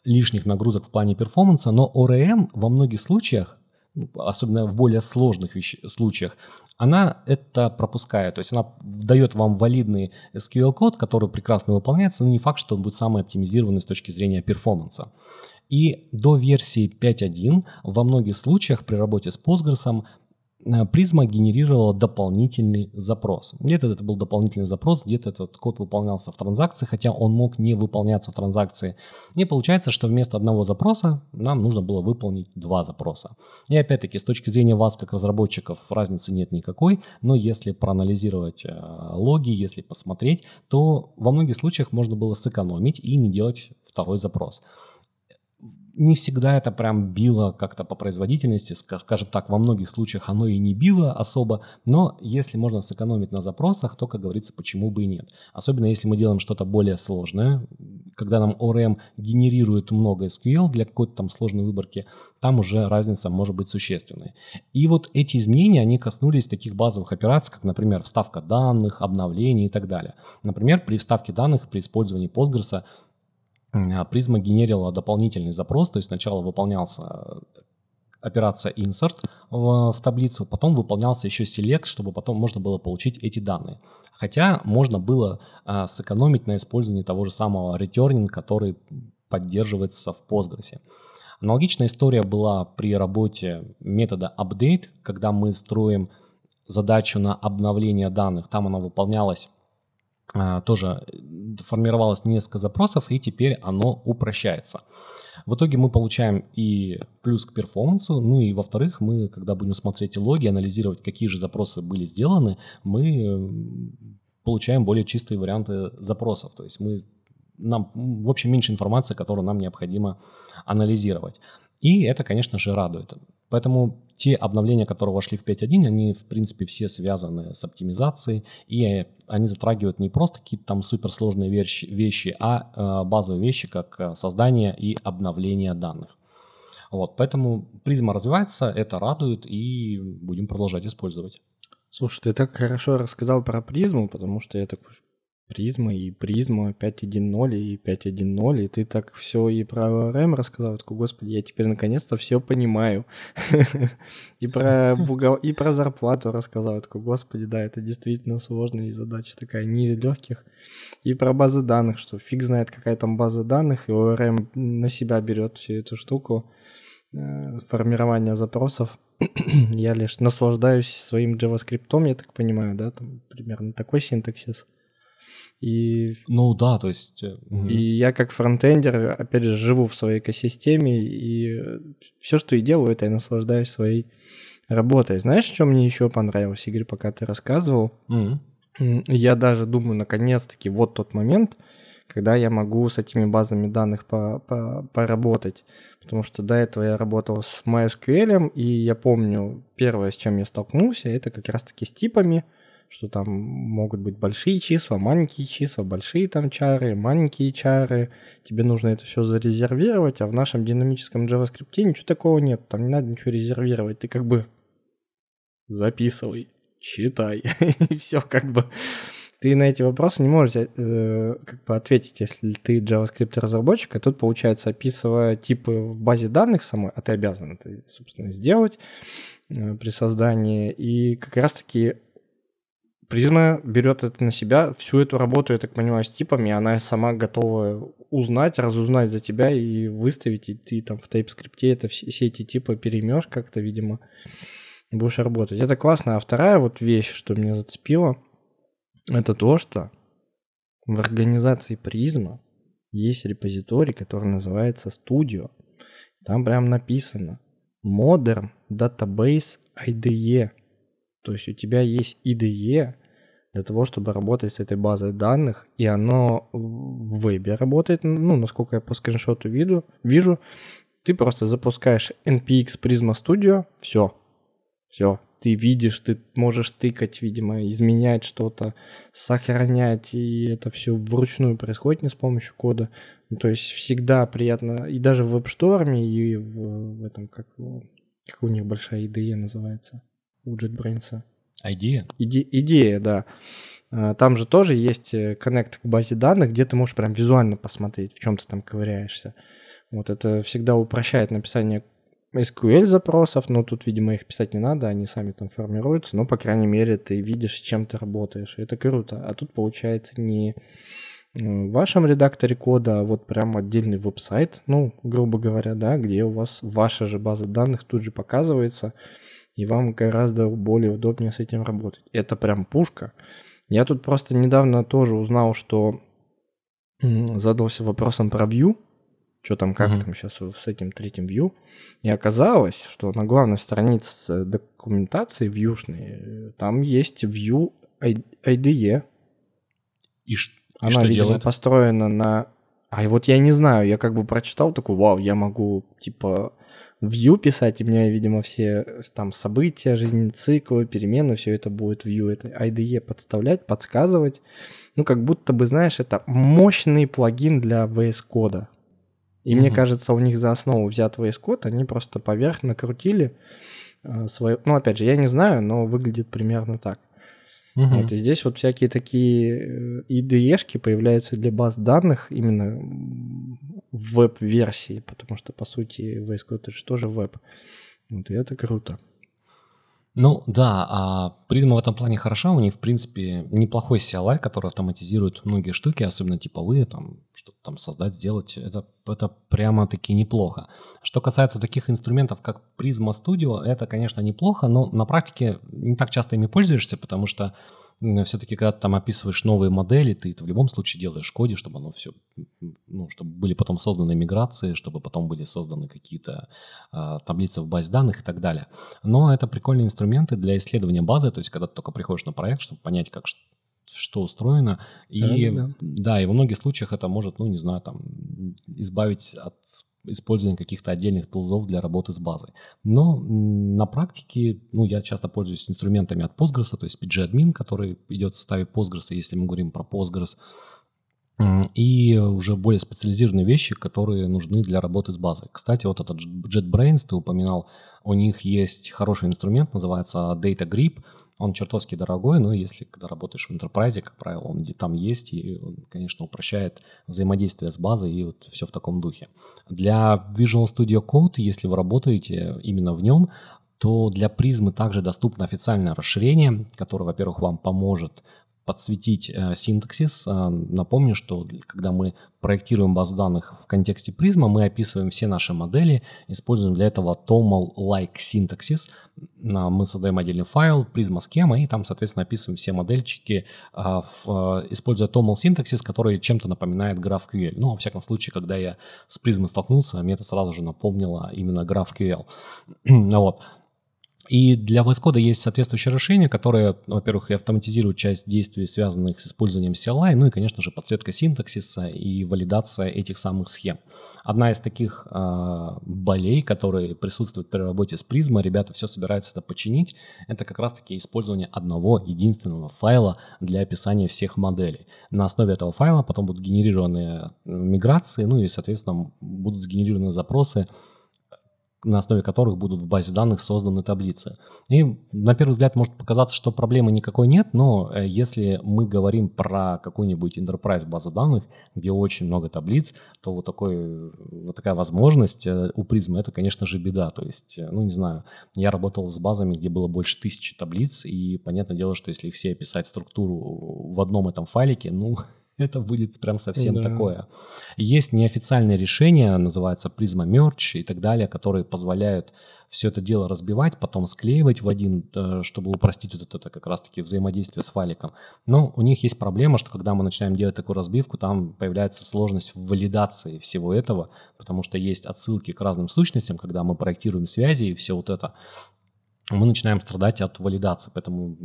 лишних нагрузок в плане перформанса, но ORM во многих случаях, ну, особенно в более сложных вещ- случаях, она это пропускает. То есть она дает вам валидный SQL-код, который прекрасно выполняется, но не факт, что он будет самый оптимизированный с точки зрения перформанса. И до версии 5.1 во многих случаях при работе с Postgres призма генерировала дополнительный запрос. Где-то это был дополнительный запрос, где-то этот код выполнялся в транзакции, хотя он мог не выполняться в транзакции. И получается, что вместо одного запроса нам нужно было выполнить два запроса. И опять-таки, с точки зрения вас, как разработчиков, разницы нет никакой, но если проанализировать э, логи, если посмотреть, то во многих случаях можно было сэкономить и не делать второй запрос не всегда это прям било как-то по производительности, скажем так, во многих случаях оно и не било особо, но если можно сэкономить на запросах, то, как говорится, почему бы и нет. Особенно если мы делаем что-то более сложное, когда нам ORM генерирует много SQL для какой-то там сложной выборки, там уже разница может быть существенной. И вот эти изменения, они коснулись таких базовых операций, как, например, вставка данных, обновление и так далее. Например, при вставке данных при использовании Postgres Призма а генерила дополнительный запрос, то есть сначала выполнялся э, операция insert в, в таблицу, потом выполнялся еще select, чтобы потом можно было получить эти данные. Хотя можно было а, сэкономить на использовании того же самого returning, который поддерживается в Postgres. Аналогичная история была при работе метода update, когда мы строим задачу на обновление данных. Там она выполнялась тоже формировалось несколько запросов, и теперь оно упрощается. В итоге мы получаем и плюс к перформансу, ну и во-вторых, мы, когда будем смотреть логи, анализировать, какие же запросы были сделаны, мы получаем более чистые варианты запросов. То есть мы нам, в общем, меньше информации, которую нам необходимо анализировать. И это, конечно же, радует. Поэтому те обновления, которые вошли в 5.1, они, в принципе, все связаны с оптимизацией, и они затрагивают не просто какие-то там суперсложные вещи, вещи а э, базовые вещи, как э, создание и обновление данных. Вот, поэтому призма развивается, это радует, и будем продолжать использовать. Слушай, ты так хорошо рассказал про призму, потому что я так призма и призма 5.1.0 и 5.1.0, и ты так все и про ORM рассказал, такой, господи, я теперь наконец-то все понимаю. И про и про зарплату рассказал, такой, господи, да, это действительно сложная задача такая, не из легких. И про базы данных, что фиг знает, какая там база данных, и ORM на себя берет всю эту штуку. э, формирования запросов. я лишь наслаждаюсь своим JavaScript, я так понимаю, да, там примерно такой синтаксис. И, ну да, то есть... Угу. И я как фронтендер, опять же, живу в своей экосистеме, и все, что я делаю, это я наслаждаюсь своей работой. Знаешь, что мне еще понравилось, Игорь, пока ты рассказывал? Угу. Я даже думаю, наконец-таки, вот тот момент, когда я могу с этими базами данных по -по поработать. Потому что до этого я работал с MySQL, и я помню, первое, с чем я столкнулся, это как раз-таки с типами, что там могут быть большие числа, маленькие числа, большие там чары, маленькие чары. Тебе нужно это все зарезервировать, а в нашем динамическом JavaScript ничего такого нет. Там не надо ничего резервировать. Ты как бы записывай, читай, и все как бы. Ты на эти вопросы не можешь э, как бы ответить, если ты JavaScript разработчик, а тут получается описывая типы в базе данных самой, а ты обязан это, собственно, сделать э, при создании. И как раз-таки Призма берет это на себя, всю эту работу, я так понимаю, с типами, она сама готова узнать, разузнать за тебя и выставить, и ты там в TypeScript это все, эти типы переймешь как-то, видимо, будешь работать. Это классно. А вторая вот вещь, что меня зацепило, это то, что в организации Призма есть репозиторий, который называется Studio. Там прям написано Modern Database IDE. То есть у тебя есть IDE для того, чтобы работать с этой базой данных, и оно в вебе работает, ну, насколько я по скриншоту виду, вижу, ты просто запускаешь npx Prisma Studio, все, все, ты видишь, ты можешь тыкать, видимо, изменять что-то, сохранять, и это все вручную происходит не с помощью кода. Ну, то есть всегда приятно, и даже в WebStorm, и в, в этом, как, как у них большая IDE называется, у JetBrains. Идея? Иде, идея, да. А, там же тоже есть э, коннект к базе данных, где ты можешь прям визуально посмотреть, в чем ты там ковыряешься. Вот это всегда упрощает написание SQL запросов, но тут, видимо, их писать не надо, они сами там формируются, но, по крайней мере, ты видишь, с чем ты работаешь, это круто. А тут, получается, не в вашем редакторе кода, а вот прям отдельный веб-сайт, ну, грубо говоря, да, где у вас ваша же база данных тут же показывается, и вам гораздо более удобнее с этим работать. Это прям пушка. Я тут просто недавно тоже узнал, что задался вопросом про Vue, что там, как uh-huh. там сейчас с этим третьим Vue, и оказалось, что на главной странице документации вьюшной там есть Vue IDE. И, ш- Она, что видимо, делает? построена на... А вот я не знаю, я как бы прочитал такой, вау, я могу, типа, Vue писать, и мне, видимо, все э, там события, жизненные циклы, перемены, все это будет Vue, это IDE подставлять, подсказывать. Ну, как будто бы, знаешь, это мощный плагин для VS Code. И mm-hmm. мне кажется, у них за основу взят VS Code, они просто поверх накрутили э, свою... Ну, опять же, я не знаю, но выглядит примерно так. Угу. Вот, и здесь вот всякие такие IDE-шки э, появляются для баз данных именно в веб-версии, потому что, по сути, VS Code это же тоже веб. Вот, и это круто. Ну да, а Prisma в этом плане хороша, у них, в принципе, неплохой CLI, который автоматизирует многие штуки, особенно типовые, там, что-то там создать, сделать, это, это прямо-таки неплохо. Что касается таких инструментов, как Prisma Studio, это, конечно, неплохо, но на практике не так часто ими пользуешься, потому что все-таки, когда ты там описываешь новые модели, ты это в любом случае делаешь в коде, чтобы оно все, ну, чтобы были потом созданы миграции, чтобы потом были созданы какие-то э, таблицы в базе данных и так далее. Но это прикольные инструменты для исследования базы, то есть когда ты только приходишь на проект, чтобы понять, как что устроено. И да, да, да. да, и во многих случаях это может, ну, не знаю, там, избавить от использование каких-то отдельных тулзов для работы с базой. Но на практике, ну, я часто пользуюсь инструментами от Postgres, то есть pgadmin, который идет в составе Postgres, если мы говорим про Postgres, и уже более специализированные вещи, которые нужны для работы с базой. Кстати, вот этот JetBrains ты упоминал, у них есть хороший инструмент, называется Data Grip, он чертовски дорогой, но если когда работаешь в enterprise, как правило, он там есть, и он, конечно, упрощает взаимодействие с базой и вот все в таком духе. Для Visual Studio Code, если вы работаете именно в нем, то для призмы также доступно официальное расширение, которое, во-первых, вам поможет подсветить э, синтаксис. Э, напомню, что когда мы проектируем базу данных в контексте Prisma, мы описываем все наши модели, используем для этого TOML-like синтаксис. Э, мы создаем отдельный файл, Prisma схема, и там, соответственно, описываем все модельчики, в, э, используя toml синтаксис, который чем-то напоминает GraphQL. Ну, во всяком случае, когда я с призмой столкнулся, мне это сразу же напомнило именно GraphQL. вот. И для VS Code есть соответствующее решение, которое, во-первых, и автоматизирует часть действий, связанных с использованием CLI, ну и, конечно же, подсветка синтаксиса и валидация этих самых схем. Одна из таких э, болей, которые присутствуют при работе с Prisma, ребята все собираются это починить, это как раз-таки использование одного единственного файла для описания всех моделей. На основе этого файла потом будут генерированы миграции, ну и, соответственно, будут сгенерированы запросы на основе которых будут в базе данных созданы таблицы. И на первый взгляд может показаться, что проблемы никакой нет, но э, если мы говорим про какую-нибудь enterprise базу данных, где очень много таблиц, то вот, такой, вот такая возможность э, у призмы это, конечно же, беда. То есть, э, ну не знаю, я работал с базами, где было больше тысячи таблиц, и понятное дело, что если все описать структуру в одном этом файлике, ну это будет прям совсем да. такое. Есть неофициальные решения, называется Prisma Merge и так далее, которые позволяют все это дело разбивать, потом склеивать в один, э, чтобы упростить вот это как раз-таки взаимодействие с файликом. Но у них есть проблема, что когда мы начинаем делать такую разбивку, там появляется сложность в валидации всего этого, потому что есть отсылки к разным сущностям, когда мы проектируем связи и все вот это мы начинаем страдать от валидации. Поэтому,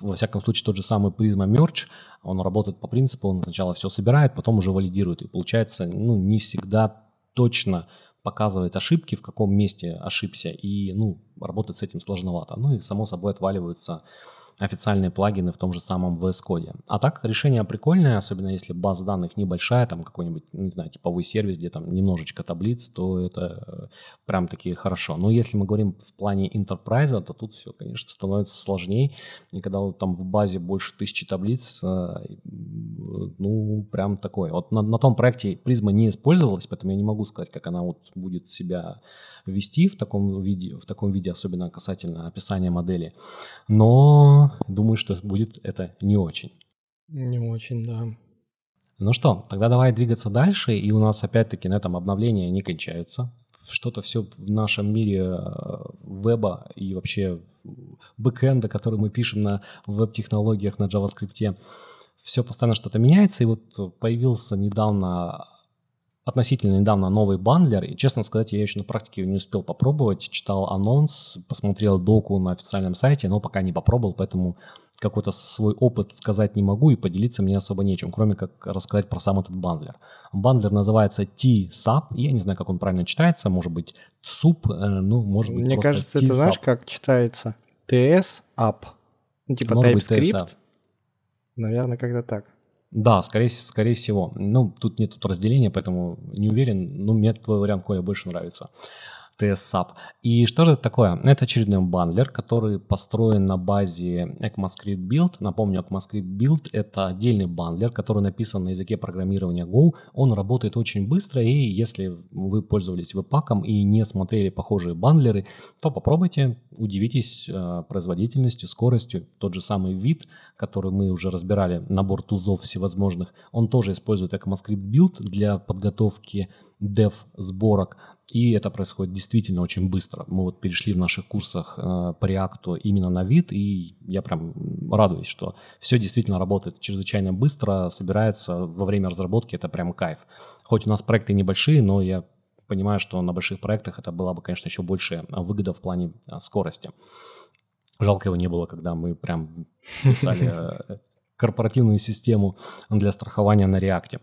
во всяком случае, тот же самый Prisma Merge, он работает по принципу, он сначала все собирает, потом уже валидирует. И получается, ну, не всегда точно показывает ошибки, в каком месте ошибся, и, ну, работать с этим сложновато. Ну и, само собой, отваливаются официальные плагины в том же самом VS Code. А так решение прикольное, особенно если база данных небольшая, там какой-нибудь, ну, не знаю, типовой сервис, где там немножечко таблиц, то это э, прям таки хорошо. Но если мы говорим в плане enterprise, то тут все, конечно, становится сложнее. И когда вот там в базе больше тысячи таблиц, э, ну, прям такое. Вот на, на том проекте призма не использовалась, поэтому я не могу сказать, как она вот будет себя вести в таком виде, в таком виде, особенно касательно описания модели. Но думаю, что будет это не очень. Не очень, да. Ну что, тогда давай двигаться дальше, и у нас опять-таки на этом обновления не кончаются. Что-то все в нашем мире э, веба и вообще бэкэнда, который мы пишем на веб-технологиях, на JavaScript, все постоянно что-то меняется, и вот появился недавно относительно недавно новый бандлер, и, честно сказать, я еще на практике не успел попробовать. Читал анонс, посмотрел доку на официальном сайте, но пока не попробовал, поэтому какой-то свой опыт сказать не могу и поделиться мне особо нечем, кроме как рассказать про сам этот бандлер. Бандлер называется T-SAP, я не знаю, как он правильно читается, может быть SUP, э, ну, может быть Мне кажется, это знаешь, как читается? TS-UP, ну, типа может TypeScript. Наверное, как-то так. Да, скорее, скорее всего. Ну, тут нет тут разделения, поэтому не уверен. Но мне твой вариант, Коля, больше нравится. TSAP. И что же это такое? Это очередной бандлер, который построен на базе ECMAScript Build. Напомню, ECMAScript Build — это отдельный бандлер, который написан на языке программирования Go. Он работает очень быстро, и если вы пользовались веб-паком и не смотрели похожие бандлеры, то попробуйте, удивитесь э, производительностью, скоростью. Тот же самый вид, который мы уже разбирали, набор тузов всевозможных, он тоже использует ECMAScript Build для подготовки dev сборок, и это происходит действительно очень быстро. Мы вот перешли в наших курсах э, по React именно на вид, и я прям радуюсь, что все действительно работает чрезвычайно быстро, собирается во время разработки, это прям кайф. Хоть у нас проекты небольшие, но я понимаю, что на больших проектах это была бы, конечно, еще больше выгода в плане э, скорости. Жалко его не было, когда мы прям писали э, корпоративную систему для страхования на React.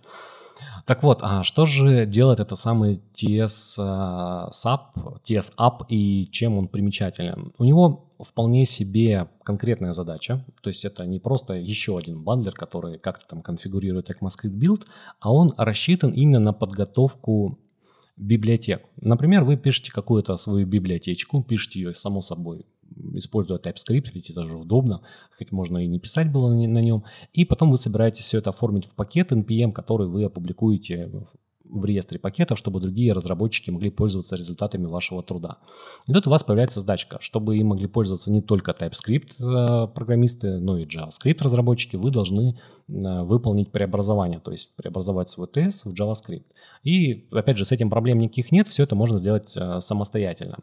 Так вот, а что же делает это самый TS SAP, TS App и чем он примечателен? У него вполне себе конкретная задача, то есть это не просто еще один бандлер, который как-то там конфигурирует ECMAScript build, а он рассчитан именно на подготовку библиотек. Например, вы пишете какую-то свою библиотечку, пишете ее, само собой, используя TypeScript, ведь это же удобно, хоть можно и не писать было на нем. И потом вы собираетесь все это оформить в пакет NPM, который вы опубликуете в реестре пакетов, чтобы другие разработчики могли пользоваться результатами вашего труда. И тут у вас появляется задачка, чтобы им могли пользоваться не только TypeScript э, программисты, но и JavaScript разработчики, вы должны э, выполнить преобразование, то есть преобразовать свой TS в JavaScript. И опять же, с этим проблем никаких нет, все это можно сделать э, самостоятельно.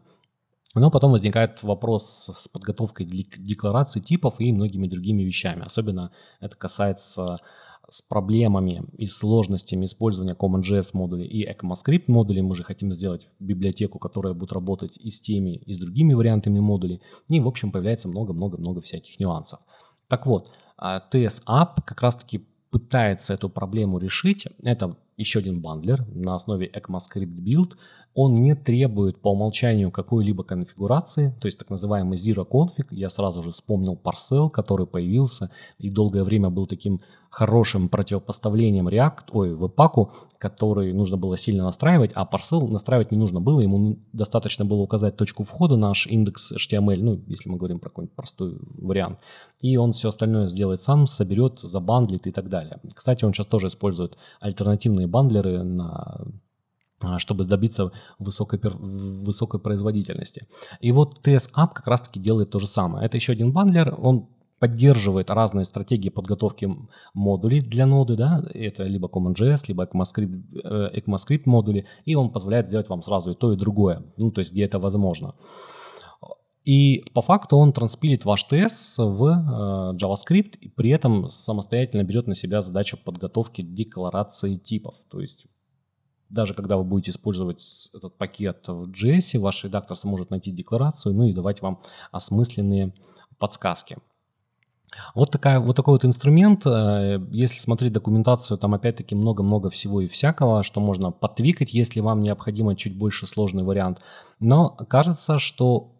Но потом возникает вопрос с подготовкой деклараций типов и многими другими вещами. Особенно это касается с проблемами и сложностями использования CommonJS модулей и ECMAScript модулей. Мы же хотим сделать библиотеку, которая будет работать и с теми, и с другими вариантами модулей. И, в общем, появляется много-много-много всяких нюансов. Так вот, TS а, App как раз-таки пытается эту проблему решить. Это еще один бандлер на основе ECMAScript Build, он не требует по умолчанию какой-либо конфигурации, то есть так называемый Zero Config. Я сразу же вспомнил Parcel, который появился и долгое время был таким хорошим противопоставлением React, ой, Webpack, который нужно было сильно настраивать, а Parcel настраивать не нужно было, ему достаточно было указать точку входа, наш индекс HTML, ну, если мы говорим про какой-нибудь простой вариант, и он все остальное сделает сам, соберет, забандлит и так далее. Кстати, он сейчас тоже использует альтернативные бандлеры на а, чтобы добиться высокой, высокой производительности. И вот TS App как раз-таки делает то же самое. Это еще один бандлер, он поддерживает разные стратегии подготовки модулей для ноды, да, это либо CommonJS, либо ECMAScript, э, ECMAScript модули, и он позволяет сделать вам сразу и то, и другое, ну, то есть где это возможно. И по факту он транспилит ваш TS в э, JavaScript и при этом самостоятельно берет на себя задачу подготовки декларации типов. То есть даже когда вы будете использовать этот пакет в JS, ваш редактор сможет найти декларацию, ну и давать вам осмысленные подсказки. Вот, такая, вот такой вот инструмент. Э, если смотреть документацию, там опять-таки много-много всего и всякого, что можно подтвикать, если вам необходимо чуть больше сложный вариант. Но кажется, что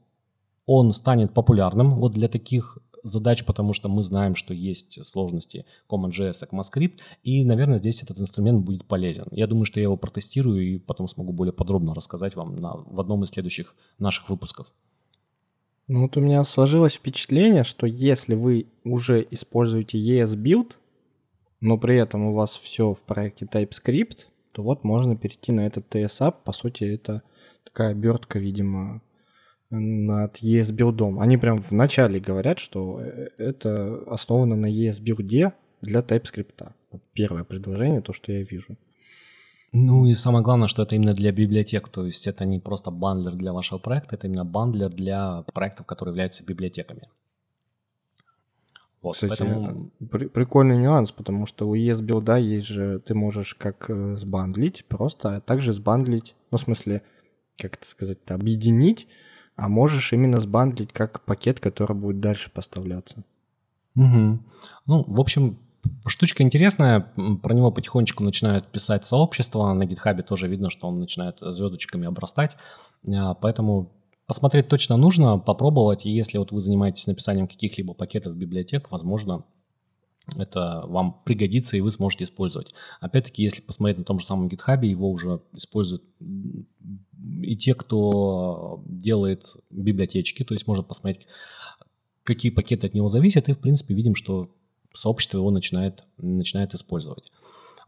он станет популярным вот для таких задач, потому что мы знаем, что есть сложности CommonJS, ECMAScript, и, наверное, здесь этот инструмент будет полезен. Я думаю, что я его протестирую и потом смогу более подробно рассказать вам на, в одном из следующих наших выпусков. Ну вот у меня сложилось впечатление, что если вы уже используете ES Build, но при этом у вас все в проекте TypeScript, то вот можно перейти на этот tsup. По сути, это такая обертка, видимо, над esbuild ом. Они прям в начале говорят, что э, это основано на esbuild е для TypeScript. Первое предложение, то, что я вижу. Ну и самое главное, что это именно для библиотек, то есть это не просто бандлер для вашего проекта, это именно бандлер для проектов, которые являются библиотеками. Вот, Кстати, поэтому... при- прикольный нюанс, потому что у ES билда есть же, ты можешь как э, сбандлить просто, а также сбандлить, ну в смысле, как это сказать, объединить, а можешь именно сбандлить как пакет, который будет дальше поставляться. Угу. Ну, в общем, Штучка интересная, про него потихонечку начинают писать сообщества, на гитхабе тоже видно, что он начинает звездочками обрастать, а, поэтому посмотреть точно нужно, попробовать, и если вот вы занимаетесь написанием каких-либо пакетов библиотек, возможно, это вам пригодится и вы сможете использовать. Опять-таки, если посмотреть на том же самом гитхабе, его уже используют и те, кто делает библиотечки, то есть можно посмотреть, какие пакеты от него зависят, и в принципе видим, что сообщество его начинает, начинает использовать.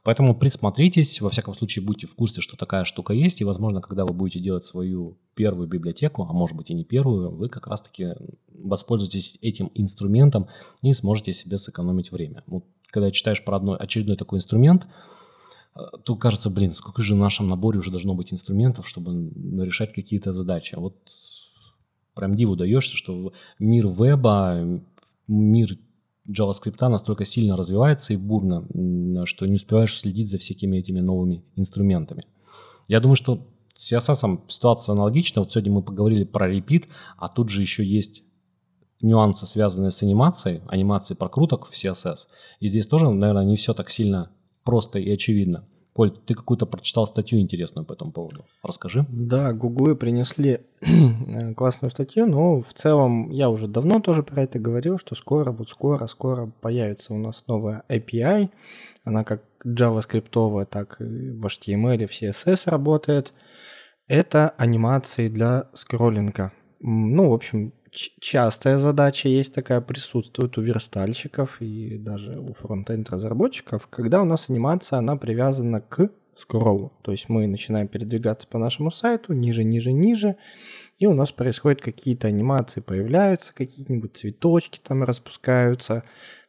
Поэтому присмотритесь, во всяком случае будьте в курсе, что такая штука есть, и, возможно, когда вы будете делать свою первую библиотеку, а может быть и не первую, вы как раз-таки воспользуетесь этим инструментом и сможете себе сэкономить время. Вот, когда читаешь про одной, очередной такой инструмент, э, то кажется, блин, сколько же в нашем наборе уже должно быть инструментов, чтобы решать какие-то задачи. Вот прям диву даешься, что мир веба, мир JavaScript настолько сильно развивается и бурно, что не успеваешь следить за всякими этими новыми инструментами. Я думаю, что с CSS ситуация аналогична. Вот сегодня мы поговорили про repeat, а тут же еще есть нюансы, связанные с анимацией, анимацией прокруток в CSS. И здесь тоже, наверное, не все так сильно просто и очевидно. Коль, ты какую-то прочитал статью интересную по этому поводу. Расскажи. Да, гуглы принесли классную статью, но в целом я уже давно тоже про это говорил, что скоро, вот скоро, скоро появится у нас новая API. Она как JavaScript, так и в HTML, в CSS работает. Это анимации для скроллинга. Ну, в общем, частая задача есть такая, присутствует у верстальщиков и даже у фронтенд разработчиков, когда у нас анимация, она привязана к скроллу. То есть мы начинаем передвигаться по нашему сайту ниже, ниже, ниже, и у нас происходят какие-то анимации, появляются какие-нибудь цветочки там распускаются,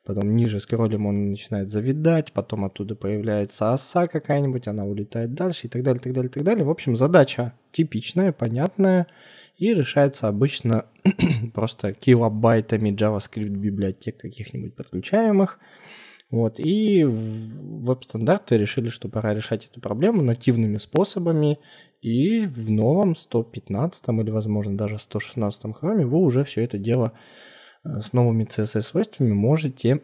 потом ниже скроллим он начинает завидать, потом оттуда появляется оса какая-нибудь, она улетает дальше и так далее, так далее, так далее. В общем, задача типичная, понятная и решается обычно просто килобайтами JavaScript библиотек каких-нибудь подключаемых. Вот, и веб-стандарты решили, что пора решать эту проблему нативными способами, и в новом 115 или, возможно, даже 116 хроме вы уже все это дело с новыми CSS-свойствами можете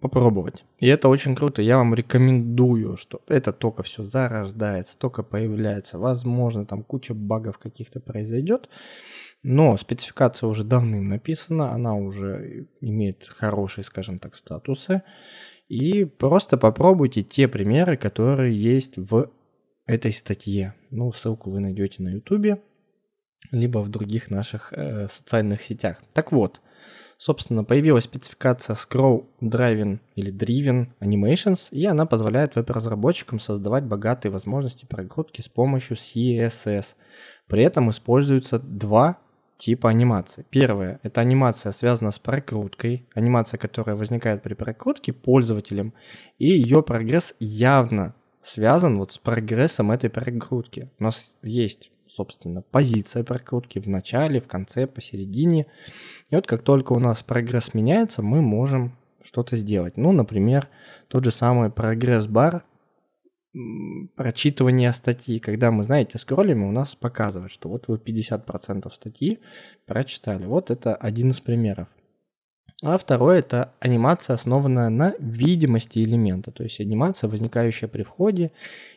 попробовать. И это очень круто. Я вам рекомендую, что это только все зарождается, только появляется. Возможно, там куча багов каких-то произойдет. Но спецификация уже давным написана, она уже имеет хорошие, скажем так, статусы. И просто попробуйте те примеры, которые есть в этой статье. Ну, ссылку вы найдете на YouTube, либо в других наших э, социальных сетях. Так вот, собственно, появилась спецификация Scroll Driving или Driven Animations, и она позволяет веб-разработчикам создавать богатые возможности прокрутки с помощью CSS. При этом используются два типа анимации. Первое – это анимация связана с прокруткой, анимация, которая возникает при прокрутке пользователем, и ее прогресс явно связан вот с прогрессом этой прокрутки. У нас есть, собственно, позиция прокрутки в начале, в конце, посередине. И вот как только у нас прогресс меняется, мы можем что-то сделать. Ну, например, тот же самый прогресс-бар прочитывания статьи, когда мы, знаете, скроллим, и у нас показывает, что вот вы 50% статьи прочитали. Вот это один из примеров. А второе – это анимация, основанная на видимости элемента, то есть анимация, возникающая при входе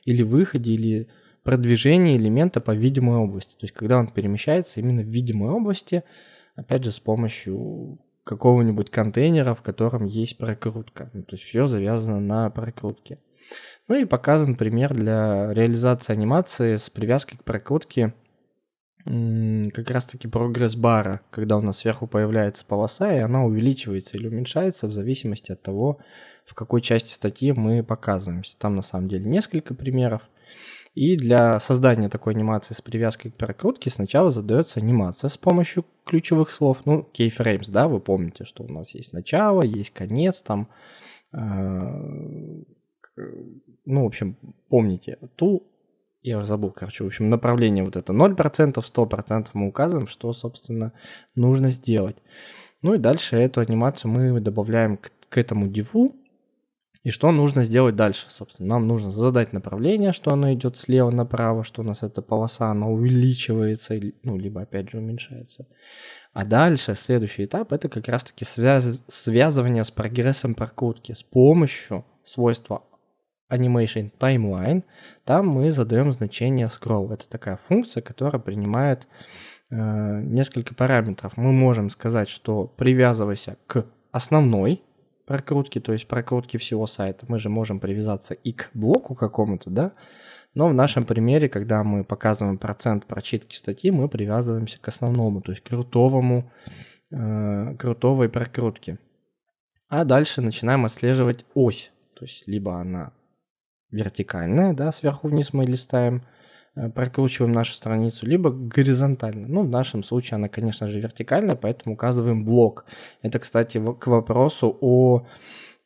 или выходе, или продвижении элемента по видимой области. То есть когда он перемещается именно в видимой области, опять же, с помощью какого-нибудь контейнера, в котором есть прокрутка. Ну, то есть все завязано на прокрутке. Ну и показан пример для реализации анимации с привязкой к прокрутке как раз-таки прогресс-бара, когда у нас сверху появляется полоса, и она увеличивается или уменьшается в зависимости от того, в какой части статьи мы показываемся. Там на самом деле несколько примеров. И для создания такой анимации с привязкой к прокрутке сначала задается анимация с помощью ключевых слов. Ну, keyframes, да, вы помните, что у нас есть начало, есть конец, там э, ну, в общем, помните, ту, я уже забыл, короче, в общем, направление вот это 0%, 100% мы указываем, что, собственно, нужно сделать. Ну и дальше эту анимацию мы добавляем к, к этому диву, и что нужно сделать дальше, собственно? Нам нужно задать направление, что оно идет слева направо, что у нас эта полоса, она увеличивается, ну, либо опять же уменьшается. А дальше, следующий этап, это как раз-таки связ... связывание с прогрессом прокрутки с помощью свойства Animation Timeline, там мы задаем значение scroll. Это такая функция, которая принимает э, несколько параметров. Мы можем сказать, что привязывайся к основной прокрутке, то есть прокрутке всего сайта. Мы же можем привязаться и к блоку какому-то, да, но в нашем примере, когда мы показываем процент прочитки статьи, мы привязываемся к основному, то есть крутовому, э, крутовой прокрутке. А дальше начинаем отслеживать ось. То есть либо она вертикальная, да, сверху вниз мы листаем, прокручиваем нашу страницу, либо горизонтально. Ну, в нашем случае она, конечно же, вертикальная, поэтому указываем блок. Это, кстати, к вопросу о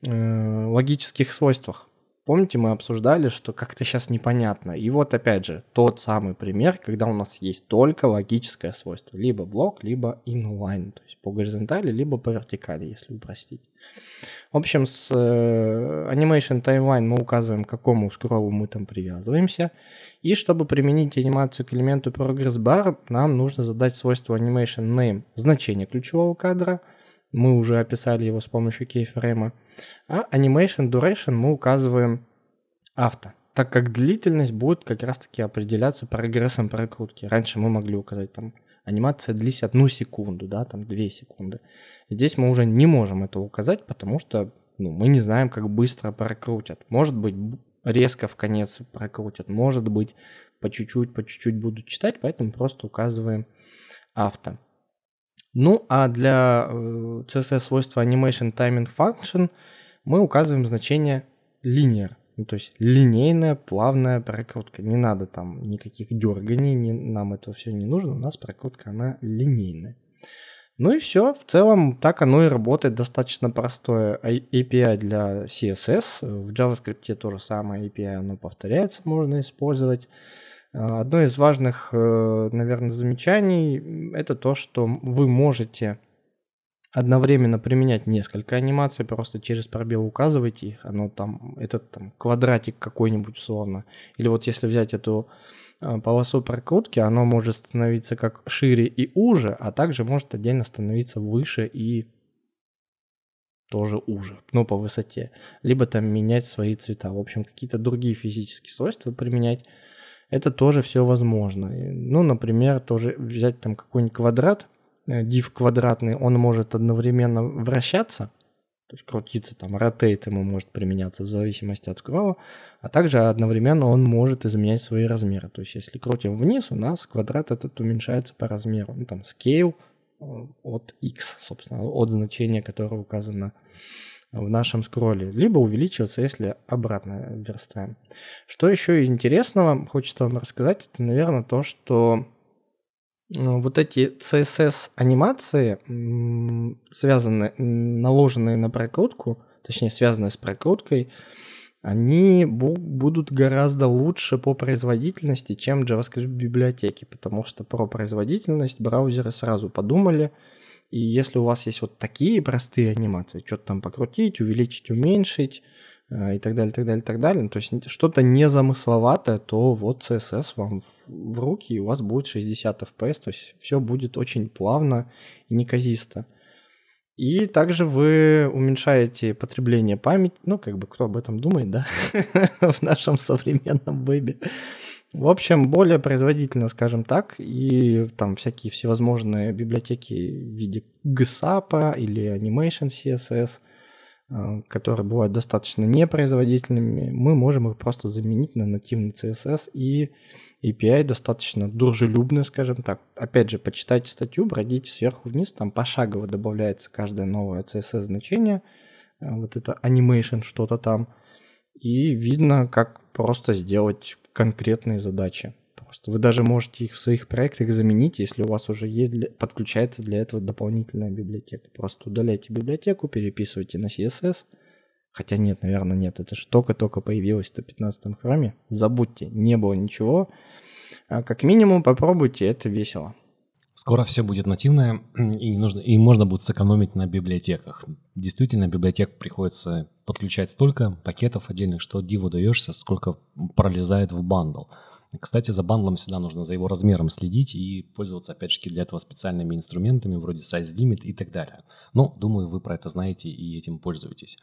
э, логических свойствах. Помните, мы обсуждали, что как-то сейчас непонятно. И вот опять же, тот самый пример, когда у нас есть только логическое свойство. Либо блок, либо inline. То есть по горизонтали, либо по вертикали, если упростить. В общем, с э, Animation Timeline мы указываем, к какому скроллу мы там привязываемся. И чтобы применить анимацию к элементу Progress Bar, нам нужно задать свойство Animation Name, значение ключевого кадра. Мы уже описали его с помощью кейфрейма. А Animation Duration мы указываем авто, так как длительность будет как раз-таки определяться прогрессом прокрутки. Раньше мы могли указать там анимация длись одну секунду, да, там две секунды. Здесь мы уже не можем это указать, потому что ну, мы не знаем, как быстро прокрутят. Может быть, резко в конец прокрутят, может быть, по чуть-чуть, по чуть-чуть будут читать, поэтому просто указываем авто. Ну, а для э, CSS свойства Animation Timing Function мы указываем значение linear. Ну, то есть линейная, плавная прокрутка. Не надо там никаких дерганий, не, нам это все не нужно. У нас прокрутка, она линейная. Ну и все, в целом так оно и работает. Достаточно простое API для CSS. В JavaScript то же самое API, оно повторяется, можно использовать. А, одно из важных, э, наверное, замечаний – это то, что вы можете одновременно применять несколько анимаций, просто через пробел указывайте их, оно там, этот там квадратик какой-нибудь условно. Или вот если взять эту э, полосу прокрутки, оно может становиться как шире и уже, а также может отдельно становиться выше и тоже уже, но по высоте. Либо там менять свои цвета. В общем, какие-то другие физические свойства применять это тоже все возможно. Ну, например, тоже взять там какой-нибудь квадрат, э, div квадратный, он может одновременно вращаться, то есть крутиться, там, rotate ему может применяться в зависимости от скролла, а также одновременно он может изменять свои размеры. То есть если крутим вниз, у нас квадрат этот уменьшается по размеру. Ну, там, scale э, от x, собственно, от значения, которое указано в нашем скролле, либо увеличиваться, если обратно верстаем. Что еще интересного хочется вам рассказать, это, наверное, то, что ну, вот эти CSS анимации, связанные, наложенные на прокрутку, точнее связанные с прокруткой, они будут гораздо лучше по производительности, чем JavaScript библиотеки, потому что про производительность браузеры сразу подумали, и если у вас есть вот такие простые анимации, что-то там покрутить, увеличить, уменьшить э, и так далее, так далее, так далее, то есть что-то незамысловатое, то вот CSS вам в руки, и у вас будет 60 FPS, то есть все будет очень плавно и неказисто. И также вы уменьшаете потребление памяти, ну, как бы кто об этом думает, да, в нашем современном вебе. В общем, более производительно, скажем так, и там всякие всевозможные библиотеки в виде GSAP или Animation CSS, э, которые бывают достаточно непроизводительными, мы можем их просто заменить на нативный CSS и API достаточно дружелюбный, скажем так. Опять же, почитайте статью, бродите сверху вниз, там пошагово добавляется каждое новое CSS значение, э, вот это animation что-то там, и видно, как просто сделать конкретные задачи. Просто вы даже можете их в своих проектах заменить, если у вас уже есть для, подключается для этого дополнительная библиотека. Просто удаляйте библиотеку, переписывайте на CSS. Хотя нет, наверное, нет. Это же только-только появилось в 115 храме. Забудьте, не было ничего. А как минимум попробуйте, это весело. Скоро все будет нативное, и, не нужно, и можно будет сэкономить на библиотеках. Действительно, библиотек приходится подключать столько пакетов отдельных, что диву даешься, сколько пролезает в бандл. Кстати, за бандлом всегда нужно за его размером следить и пользоваться, опять же, для этого специальными инструментами, вроде size limit и так далее. Ну, думаю, вы про это знаете и этим пользуетесь.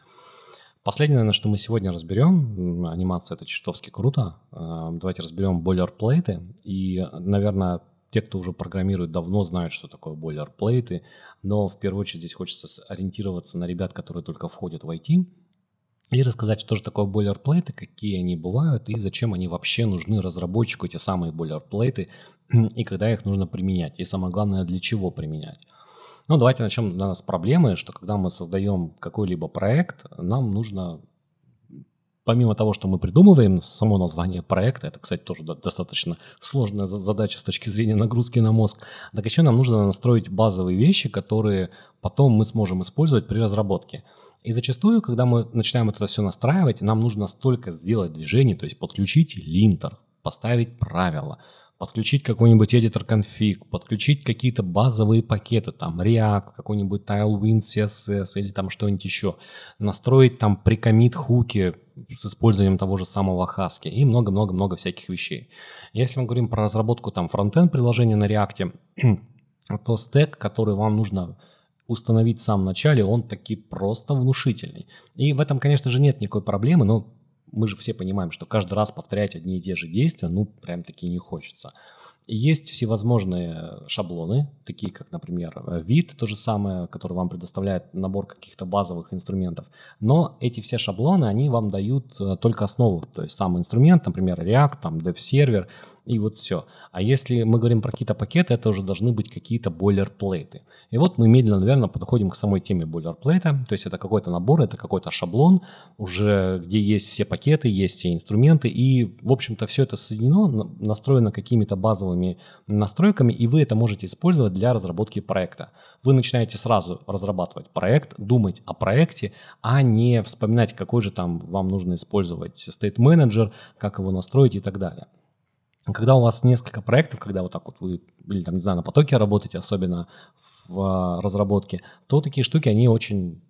Последнее, наверное, что мы сегодня разберем, анимация это чертовски круто. А, давайте разберем бойлерплейты. И, наверное, те, кто уже программирует давно, знают, что такое бойлерплейты, но в первую очередь здесь хочется ориентироваться на ребят, которые только входят в IT, и рассказать, что же такое бойлерплейты, какие они бывают и зачем они вообще нужны разработчику, эти самые бойлерплейты, и когда их нужно применять, и самое главное, для чего применять. Ну, давайте начнем наверное, с проблемы, что когда мы создаем какой-либо проект, нам нужно помимо того, что мы придумываем само название проекта, это, кстати, тоже достаточно сложная задача с точки зрения нагрузки на мозг, так еще нам нужно настроить базовые вещи, которые потом мы сможем использовать при разработке. И зачастую, когда мы начинаем это все настраивать, нам нужно столько сделать движений, то есть подключить линтер, поставить правила, подключить какой-нибудь editor config, подключить какие-то базовые пакеты, там React, какой-нибудь Tailwind CSS или там что-нибудь еще, настроить там прикомит хуки с использованием того же самого Husky и много-много-много всяких вещей. Если мы говорим про разработку там фронтенд приложения на React, то стек, который вам нужно установить в самом начале, он таки просто внушительный. И в этом, конечно же, нет никакой проблемы, но мы же все понимаем, что каждый раз повторять одни и те же действия, ну, прям таки не хочется. Есть всевозможные шаблоны, такие как, например, вид, то же самое, который вам предоставляет набор каких-то базовых инструментов. Но эти все шаблоны, они вам дают э, только основу, то есть сам инструмент, например, React, там, DevServer, и вот все. А если мы говорим про какие-то пакеты, это уже должны быть какие-то бойлерплейты. И вот мы медленно, наверное, подходим к самой теме бойлерплейта. То есть это какой-то набор, это какой-то шаблон, уже где есть все пакеты, есть все инструменты. И, в общем-то, все это соединено, настроено какими-то базовыми настройками, и вы это можете использовать для разработки проекта. Вы начинаете сразу разрабатывать проект, думать о проекте, а не вспоминать, какой же там вам нужно использовать state manager, как его настроить и так далее. Когда у вас несколько проектов, когда вот так вот вы, или там, не знаю, на потоке работаете, особенно в а, разработке, то такие штуки, они очень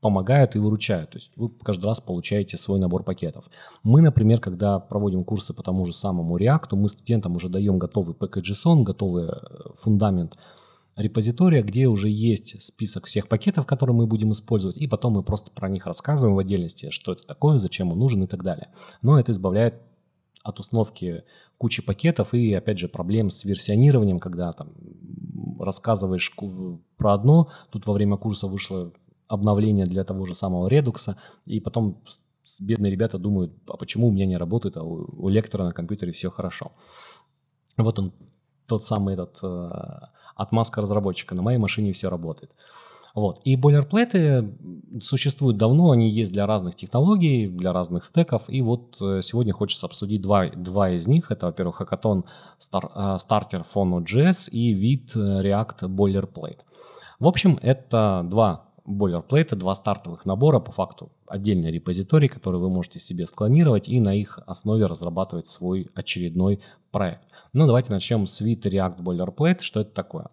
помогают и выручают. То есть вы каждый раз получаете свой набор пакетов. Мы, например, когда проводим курсы по тому же самому React, мы студентам уже даем готовый package.json, готовый э, фундамент репозитория, где уже есть список всех пакетов, которые мы будем использовать, и потом мы просто про них рассказываем в отдельности, что это такое, зачем он нужен и так далее. Но это избавляет от установки кучи пакетов и, опять же, проблем с версионированием, когда там рассказываешь про одно, тут во время курса вышло обновление для того же самого редукса, и потом бедные ребята думают, а почему у меня не работает, а у, у лектора на компьютере все хорошо. Вот он, тот самый этот э, отмазка разработчика. На моей машине все работает. Вот. И бойлерплейты существуют давно, они есть для разных технологий, для разных стеков. И вот э, сегодня хочется обсудить два, два из них. Это, во-первых, Hackathon Star, Starter for Node.js и вид э, React Boilerplate. В общем, это два бойлерплейта, два стартовых набора, по факту отдельный репозиторий, который вы можете себе склонировать и на их основе разрабатывать свой очередной проект. Ну, давайте начнем с вид React Boilerplate. Что это такое?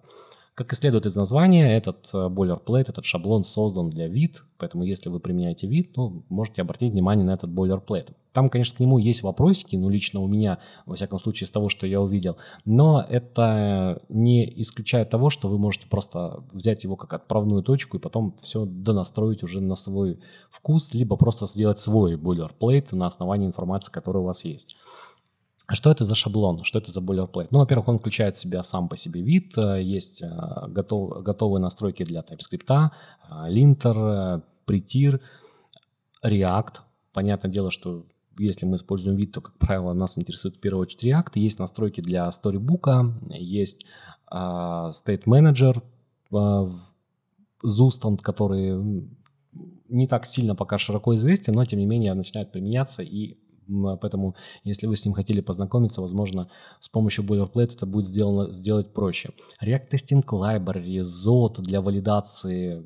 Как и следует из названия, этот э, boilerplate, этот шаблон создан для вид, поэтому если вы применяете вид, ну, можете обратить внимание на этот boilerplate. Там, конечно, к нему есть вопросики, ну, лично у меня, во всяком случае, из того, что я увидел, но это не исключает того, что вы можете просто взять его как отправную точку и потом все донастроить уже на свой вкус, либо просто сделать свой boilerplate на основании информации, которая у вас есть. А что это за шаблон? Что это за boilerplate? Ну, во-первых, он включает в себя сам по себе вид, э, есть э, готов, готовые настройки для TypeScript, linter, prettier, React. Понятное дело, что если мы используем вид, то, как правило, нас интересует в первую очередь React. Есть настройки для Storybook, есть State Manager, Zustand, который не так сильно пока широко известен, но тем не менее начинает применяться и Поэтому, если вы с ним хотели познакомиться, возможно, с помощью Boilerplate это будет сделано, сделать проще. React Testing Library, ZOT для валидации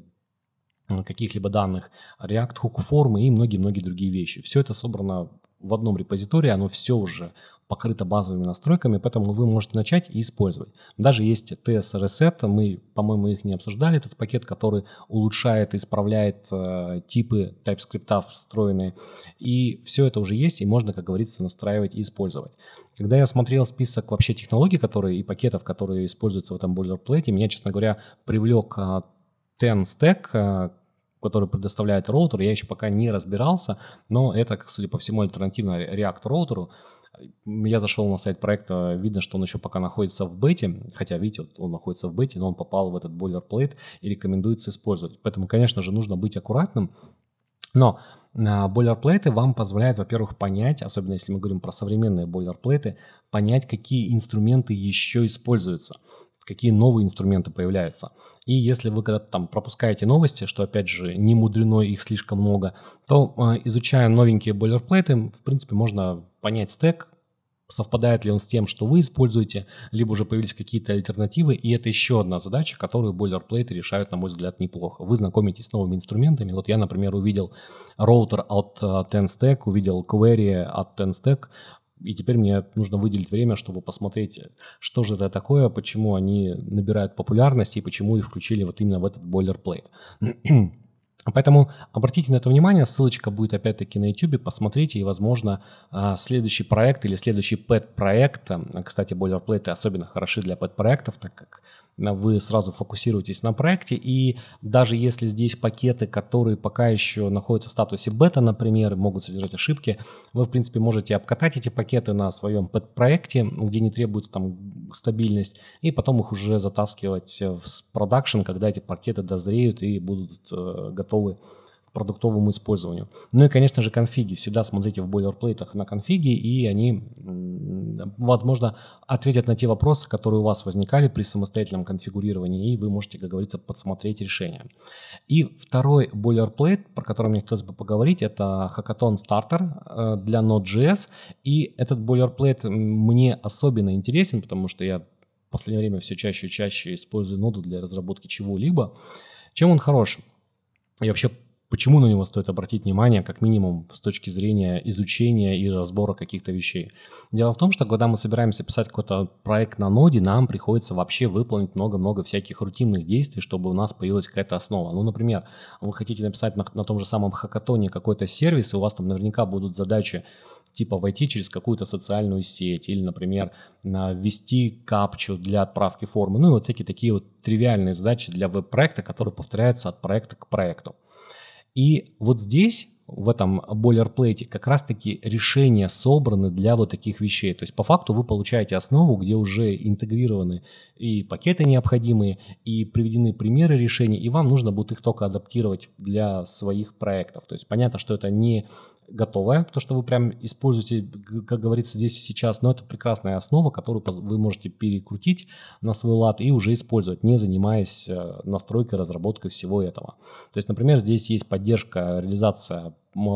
каких-либо данных, React Hook формы и многие-многие другие вещи. Все это собрано в одном репозитории, оно все уже покрыто базовыми настройками, поэтому вы можете начать и использовать. Даже есть TS Reset, мы, по-моему, их не обсуждали, этот пакет, который улучшает и исправляет э, типы TypeScript встроенные. И все это уже есть, и можно, как говорится, настраивать и использовать. Когда я смотрел список вообще технологий, которые и пакетов, которые используются в этом boilerplate, меня, честно говоря, привлек э, Ten Stack, э, который предоставляет роутер, я еще пока не разбирался, но это, судя по всему, альтернатива React роутеру. Я зашел на сайт проекта, видно, что он еще пока находится в бете, хотя, видите, он находится в бете, но он попал в этот boilerplate и рекомендуется использовать. Поэтому, конечно же, нужно быть аккуратным, но а, бойлерплейты вам позволяют, во-первых, понять, особенно если мы говорим про современные бойлерплейты, понять, какие инструменты еще используются какие новые инструменты появляются. И если вы когда-то там пропускаете новости, что опять же не мудрено, их слишком много, то э, изучая новенькие бойлерплейты, в принципе, можно понять стек, совпадает ли он с тем, что вы используете, либо уже появились какие-то альтернативы, и это еще одна задача, которую бойлерплейты решают, на мой взгляд, неплохо. Вы знакомитесь с новыми инструментами. Вот я, например, увидел роутер от 10stack, э, увидел query от 10stack, и теперь мне нужно выделить время, чтобы посмотреть, что же это такое, почему они набирают популярность и почему их включили вот именно в этот бойлерплейт. Поэтому обратите на это внимание, ссылочка будет опять-таки на YouTube, посмотрите, и, возможно, а, следующий проект или следующий pet-проект, кстати, бойлерплейты особенно хороши для pet-проектов, так как вы сразу фокусируетесь на проекте, и даже если здесь пакеты, которые пока еще находятся в статусе бета, например, могут содержать ошибки, вы, в принципе, можете обкатать эти пакеты на своем проекте, где не требуется там стабильность, и потом их уже затаскивать в продакшн, когда эти пакеты дозреют и будут э, готовы продуктовому использованию. Ну и, конечно же, конфиги. Всегда смотрите в бойлерплейтах на конфиги, и они, возможно, ответят на те вопросы, которые у вас возникали при самостоятельном конфигурировании, и вы можете, как говорится, подсмотреть решение. И второй бойлерплейт, про который мне хотелось бы поговорить, это Hackathon Starter э, для Node.js. И этот бойлерплейт мне особенно интересен, потому что я в последнее время все чаще и чаще использую ноду для разработки чего-либо. Чем он хорош? Я вообще Почему на него стоит обратить внимание, как минимум, с точки зрения изучения и разбора каких-то вещей? Дело в том, что когда мы собираемся писать какой-то проект на ноде, нам приходится вообще выполнить много-много всяких рутинных действий, чтобы у нас появилась какая-то основа. Ну, например, вы хотите написать на, на том же самом хакатоне какой-то сервис, и у вас там наверняка будут задачи типа войти через какую-то социальную сеть или, например, ввести капчу для отправки формы. Ну и вот всякие такие вот тривиальные задачи для веб-проекта, которые повторяются от проекта к проекту. И вот здесь в этом бойлерплейте как раз-таки решения собраны для вот таких вещей. То есть по факту вы получаете основу, где уже интегрированы и пакеты необходимые, и приведены примеры решений, и вам нужно будет их только адаптировать для своих проектов. То есть понятно, что это не готовое, то, что вы прям используете, как говорится здесь и сейчас, но это прекрасная основа, которую вы можете перекрутить на свой лад и уже использовать, не занимаясь э, настройкой, разработкой всего этого. То есть, например, здесь есть поддержка, реализация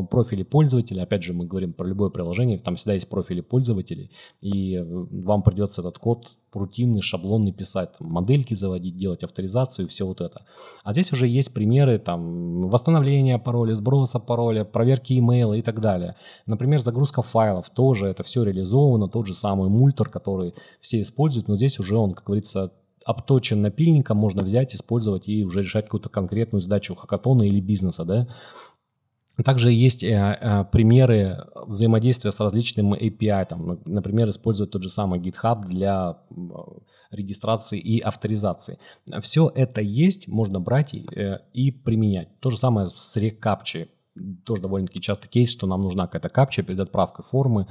профили пользователя. Опять же, мы говорим про любое приложение, там всегда есть профили пользователей, и э, вам придется этот код рутинный, шаблонный писать, там, модельки заводить, делать авторизацию, все вот это. А здесь уже есть примеры там восстановления пароля, сброса пароля, проверки имейла и так далее. Например, загрузка файлов тоже это все реализовано, тот же самый мультер, который все используют, но здесь уже он, как говорится, обточен напильником, можно взять, использовать и уже решать какую-то конкретную задачу хакатона или бизнеса, да. Также есть э, э, примеры взаимодействия с различными API. Там, например, использовать тот же самый GitHub для регистрации и авторизации. Все это есть, можно брать и, э, и применять. То же самое с рекапчей тоже довольно-таки часто кейс, что нам нужна какая-то капча перед отправкой формы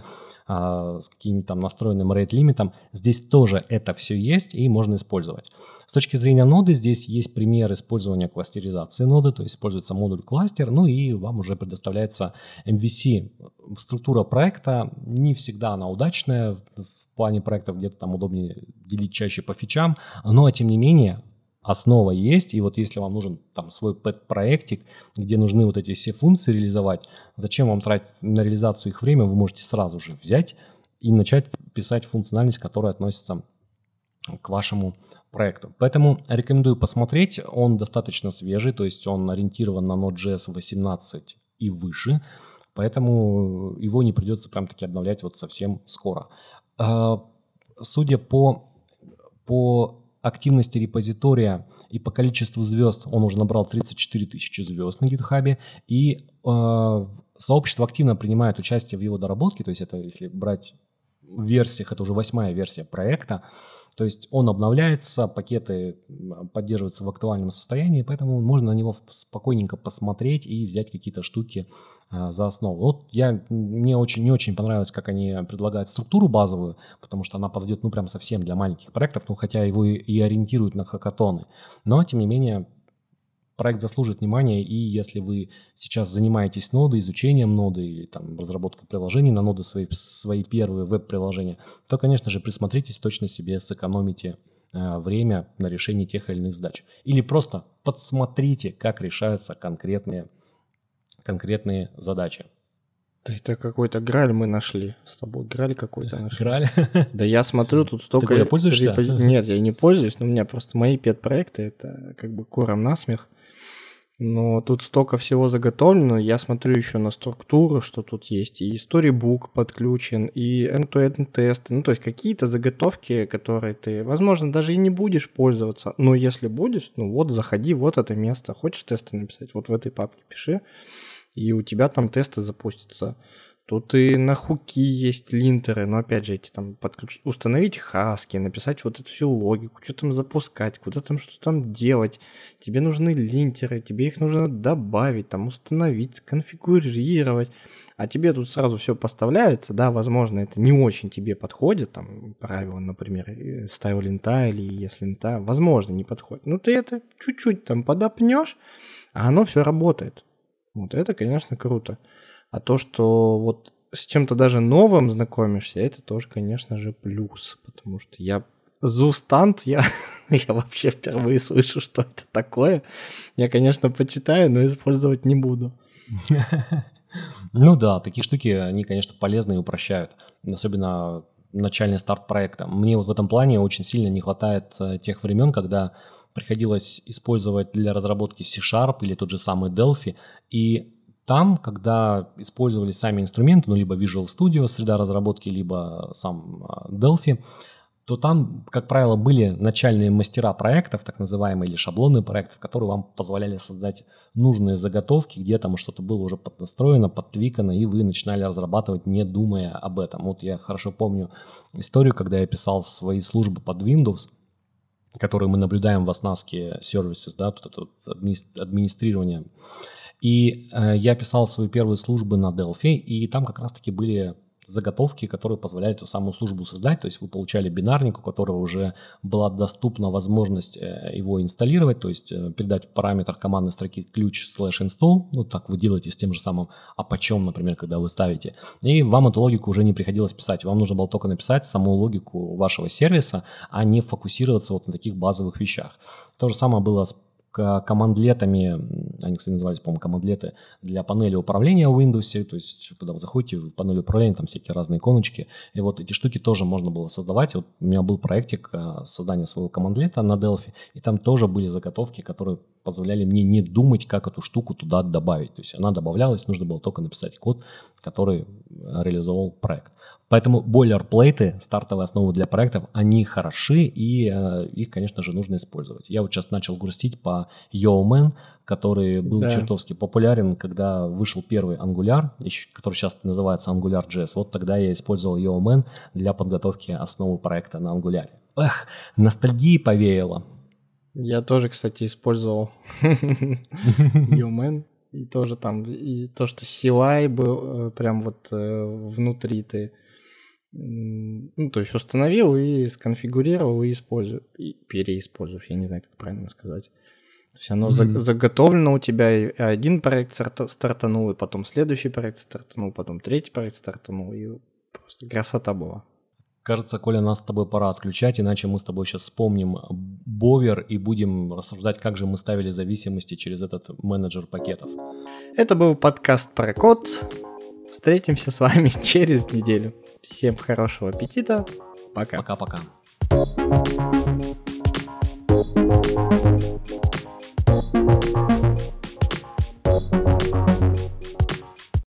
а, с каким-то там настроенным rate лимитом. Здесь тоже это все есть и можно использовать. С точки зрения ноды здесь есть пример использования кластеризации ноды, то есть используется модуль кластер, ну и вам уже предоставляется MVC. Структура проекта не всегда она удачная, в плане проектов где-то там удобнее делить чаще по фичам, но тем не менее основа есть, и вот если вам нужен там свой пэт-проектик, где нужны вот эти все функции реализовать, зачем вам тратить на реализацию их время, вы можете сразу же взять и начать писать функциональность, которая относится к вашему проекту. Поэтому рекомендую посмотреть, он достаточно свежий, то есть он ориентирован на Node.js 18 и выше, поэтому его не придется прям таки обновлять вот совсем скоро. А, судя по, по активности репозитория и по количеству звезд. Он уже набрал 34 тысячи звезд на гитхабе, и э, сообщество активно принимает участие в его доработке, то есть это если брать версиях, это уже восьмая версия проекта, то есть он обновляется, пакеты поддерживаются в актуальном состоянии, поэтому можно на него спокойненько посмотреть и взять какие-то штуки а, за основу. Вот я, мне очень, не очень понравилось, как они предлагают структуру базовую, потому что она подойдет ну прям совсем для маленьких проектов, ну хотя его и, и ориентируют на хакатоны. Но тем не менее проект заслужит внимания, и если вы сейчас занимаетесь нодой, изучением ноды или там разработкой приложений на ноды, свои, свои первые веб-приложения, то, конечно же, присмотритесь, точно себе сэкономите э, время на решение тех или иных задач. Или просто подсмотрите, как решаются конкретные, конкретные задачи. Да это какой-то граль мы нашли с тобой. Граль какой-то нашли. Граль? Да я смотрю, тут столько... Ты пользуешься? Нет, я не пользуюсь, но у меня просто мои пет-проекты, это как бы кором насмех. Но тут столько всего заготовлено. Я смотрю еще на структуру, что тут есть. И storybook подключен, и end-to-end тесты. Ну, то есть какие-то заготовки, которые ты, возможно, даже и не будешь пользоваться. Но если будешь, ну вот заходи, вот это место. Хочешь тесты написать? Вот в этой папке пиши. И у тебя там тесты запустятся. Тут и на хуки есть линтеры, но опять же, эти там подключить, установить хаски, написать вот эту всю логику, что там запускать, куда там что там делать. Тебе нужны линтеры, тебе их нужно добавить, там установить, сконфигурировать. А тебе тут сразу все поставляется, да, возможно, это не очень тебе подходит, там, правило, например, э, стайл линта или если линта, возможно, не подходит. Ну, ты это чуть-чуть там подопнешь, а оно все работает. Вот это, конечно, круто. А то, что вот с чем-то даже новым знакомишься, это тоже, конечно же, плюс. Потому что я Зустант, я, я вообще впервые слышу, что это такое. Я, конечно, почитаю, но использовать не буду. Ну да, такие штуки, они, конечно, полезны и упрощают. Особенно начальный старт проекта. Мне вот в этом плане очень сильно не хватает э, тех времен, когда приходилось использовать для разработки C-Sharp или тот же самый Delphi, и там, когда использовали сами инструменты, ну, либо Visual Studio, среда разработки, либо сам а, Delphi, то там, как правило, были начальные мастера проектов, так называемые, или шаблоны проектов, которые вам позволяли создать нужные заготовки, где там что-то было уже поднастроено, подтвикано, и вы начинали разрабатывать, не думая об этом. Вот я хорошо помню историю, когда я писал свои службы под Windows, которые мы наблюдаем в Оснаске Services, да, тут это администрирование и э, я писал свои первые службы на Delphi, и там как раз-таки были заготовки, которые позволяли эту самую службу создать. То есть вы получали бинарник, у которого уже была доступна возможность э, его инсталлировать, то есть э, передать параметр командной строки ключ slash install. Вот так вы делаете с тем же самым апачом, например, когда вы ставите. И вам эту логику уже не приходилось писать. Вам нужно было только написать саму логику вашего сервиса, а не фокусироваться вот на таких базовых вещах. То же самое было с командлетами, они, кстати, назывались, по-моему, командлеты для панели управления в Windows, то есть, когда вы заходите в панель управления, там всякие разные иконочки, и вот эти штуки тоже можно было создавать. Вот у меня был проектик э, создания своего командлета на Delphi, и там тоже были заготовки, которые позволяли мне не думать, как эту штуку туда добавить. То есть она добавлялась, нужно было только написать код, который реализовал проект. Поэтому бойлерплейты, стартовые основы для проектов, они хороши, и э, их, конечно же, нужно использовать. Я вот сейчас начал грустить по Yeoman, который был да. чертовски популярен, когда вышел первый Angular, который сейчас называется AngularJS. Вот тогда я использовал Yeoman для подготовки основы проекта на Angular. Эх, ностальгии повеяло. Я тоже, кстати, использовал Yeoman. И тоже там, и то, что CLI был э, прям вот э, внутри ты ну, то есть установил и сконфигурировал и использую, и переиспользуешь, я не знаю, как правильно сказать. То есть оно mm-hmm. заготовлено у тебя, и один проект стартанул, и потом следующий проект стартанул, потом третий проект стартанул, и просто красота была. Кажется, Коля, нас с тобой пора отключать, иначе мы с тобой сейчас вспомним Бовер и будем рассуждать, как же мы ставили зависимости через этот менеджер пакетов. Это был подкаст про код. Встретимся с вами через неделю. Всем хорошего аппетита. Пока. Пока-пока.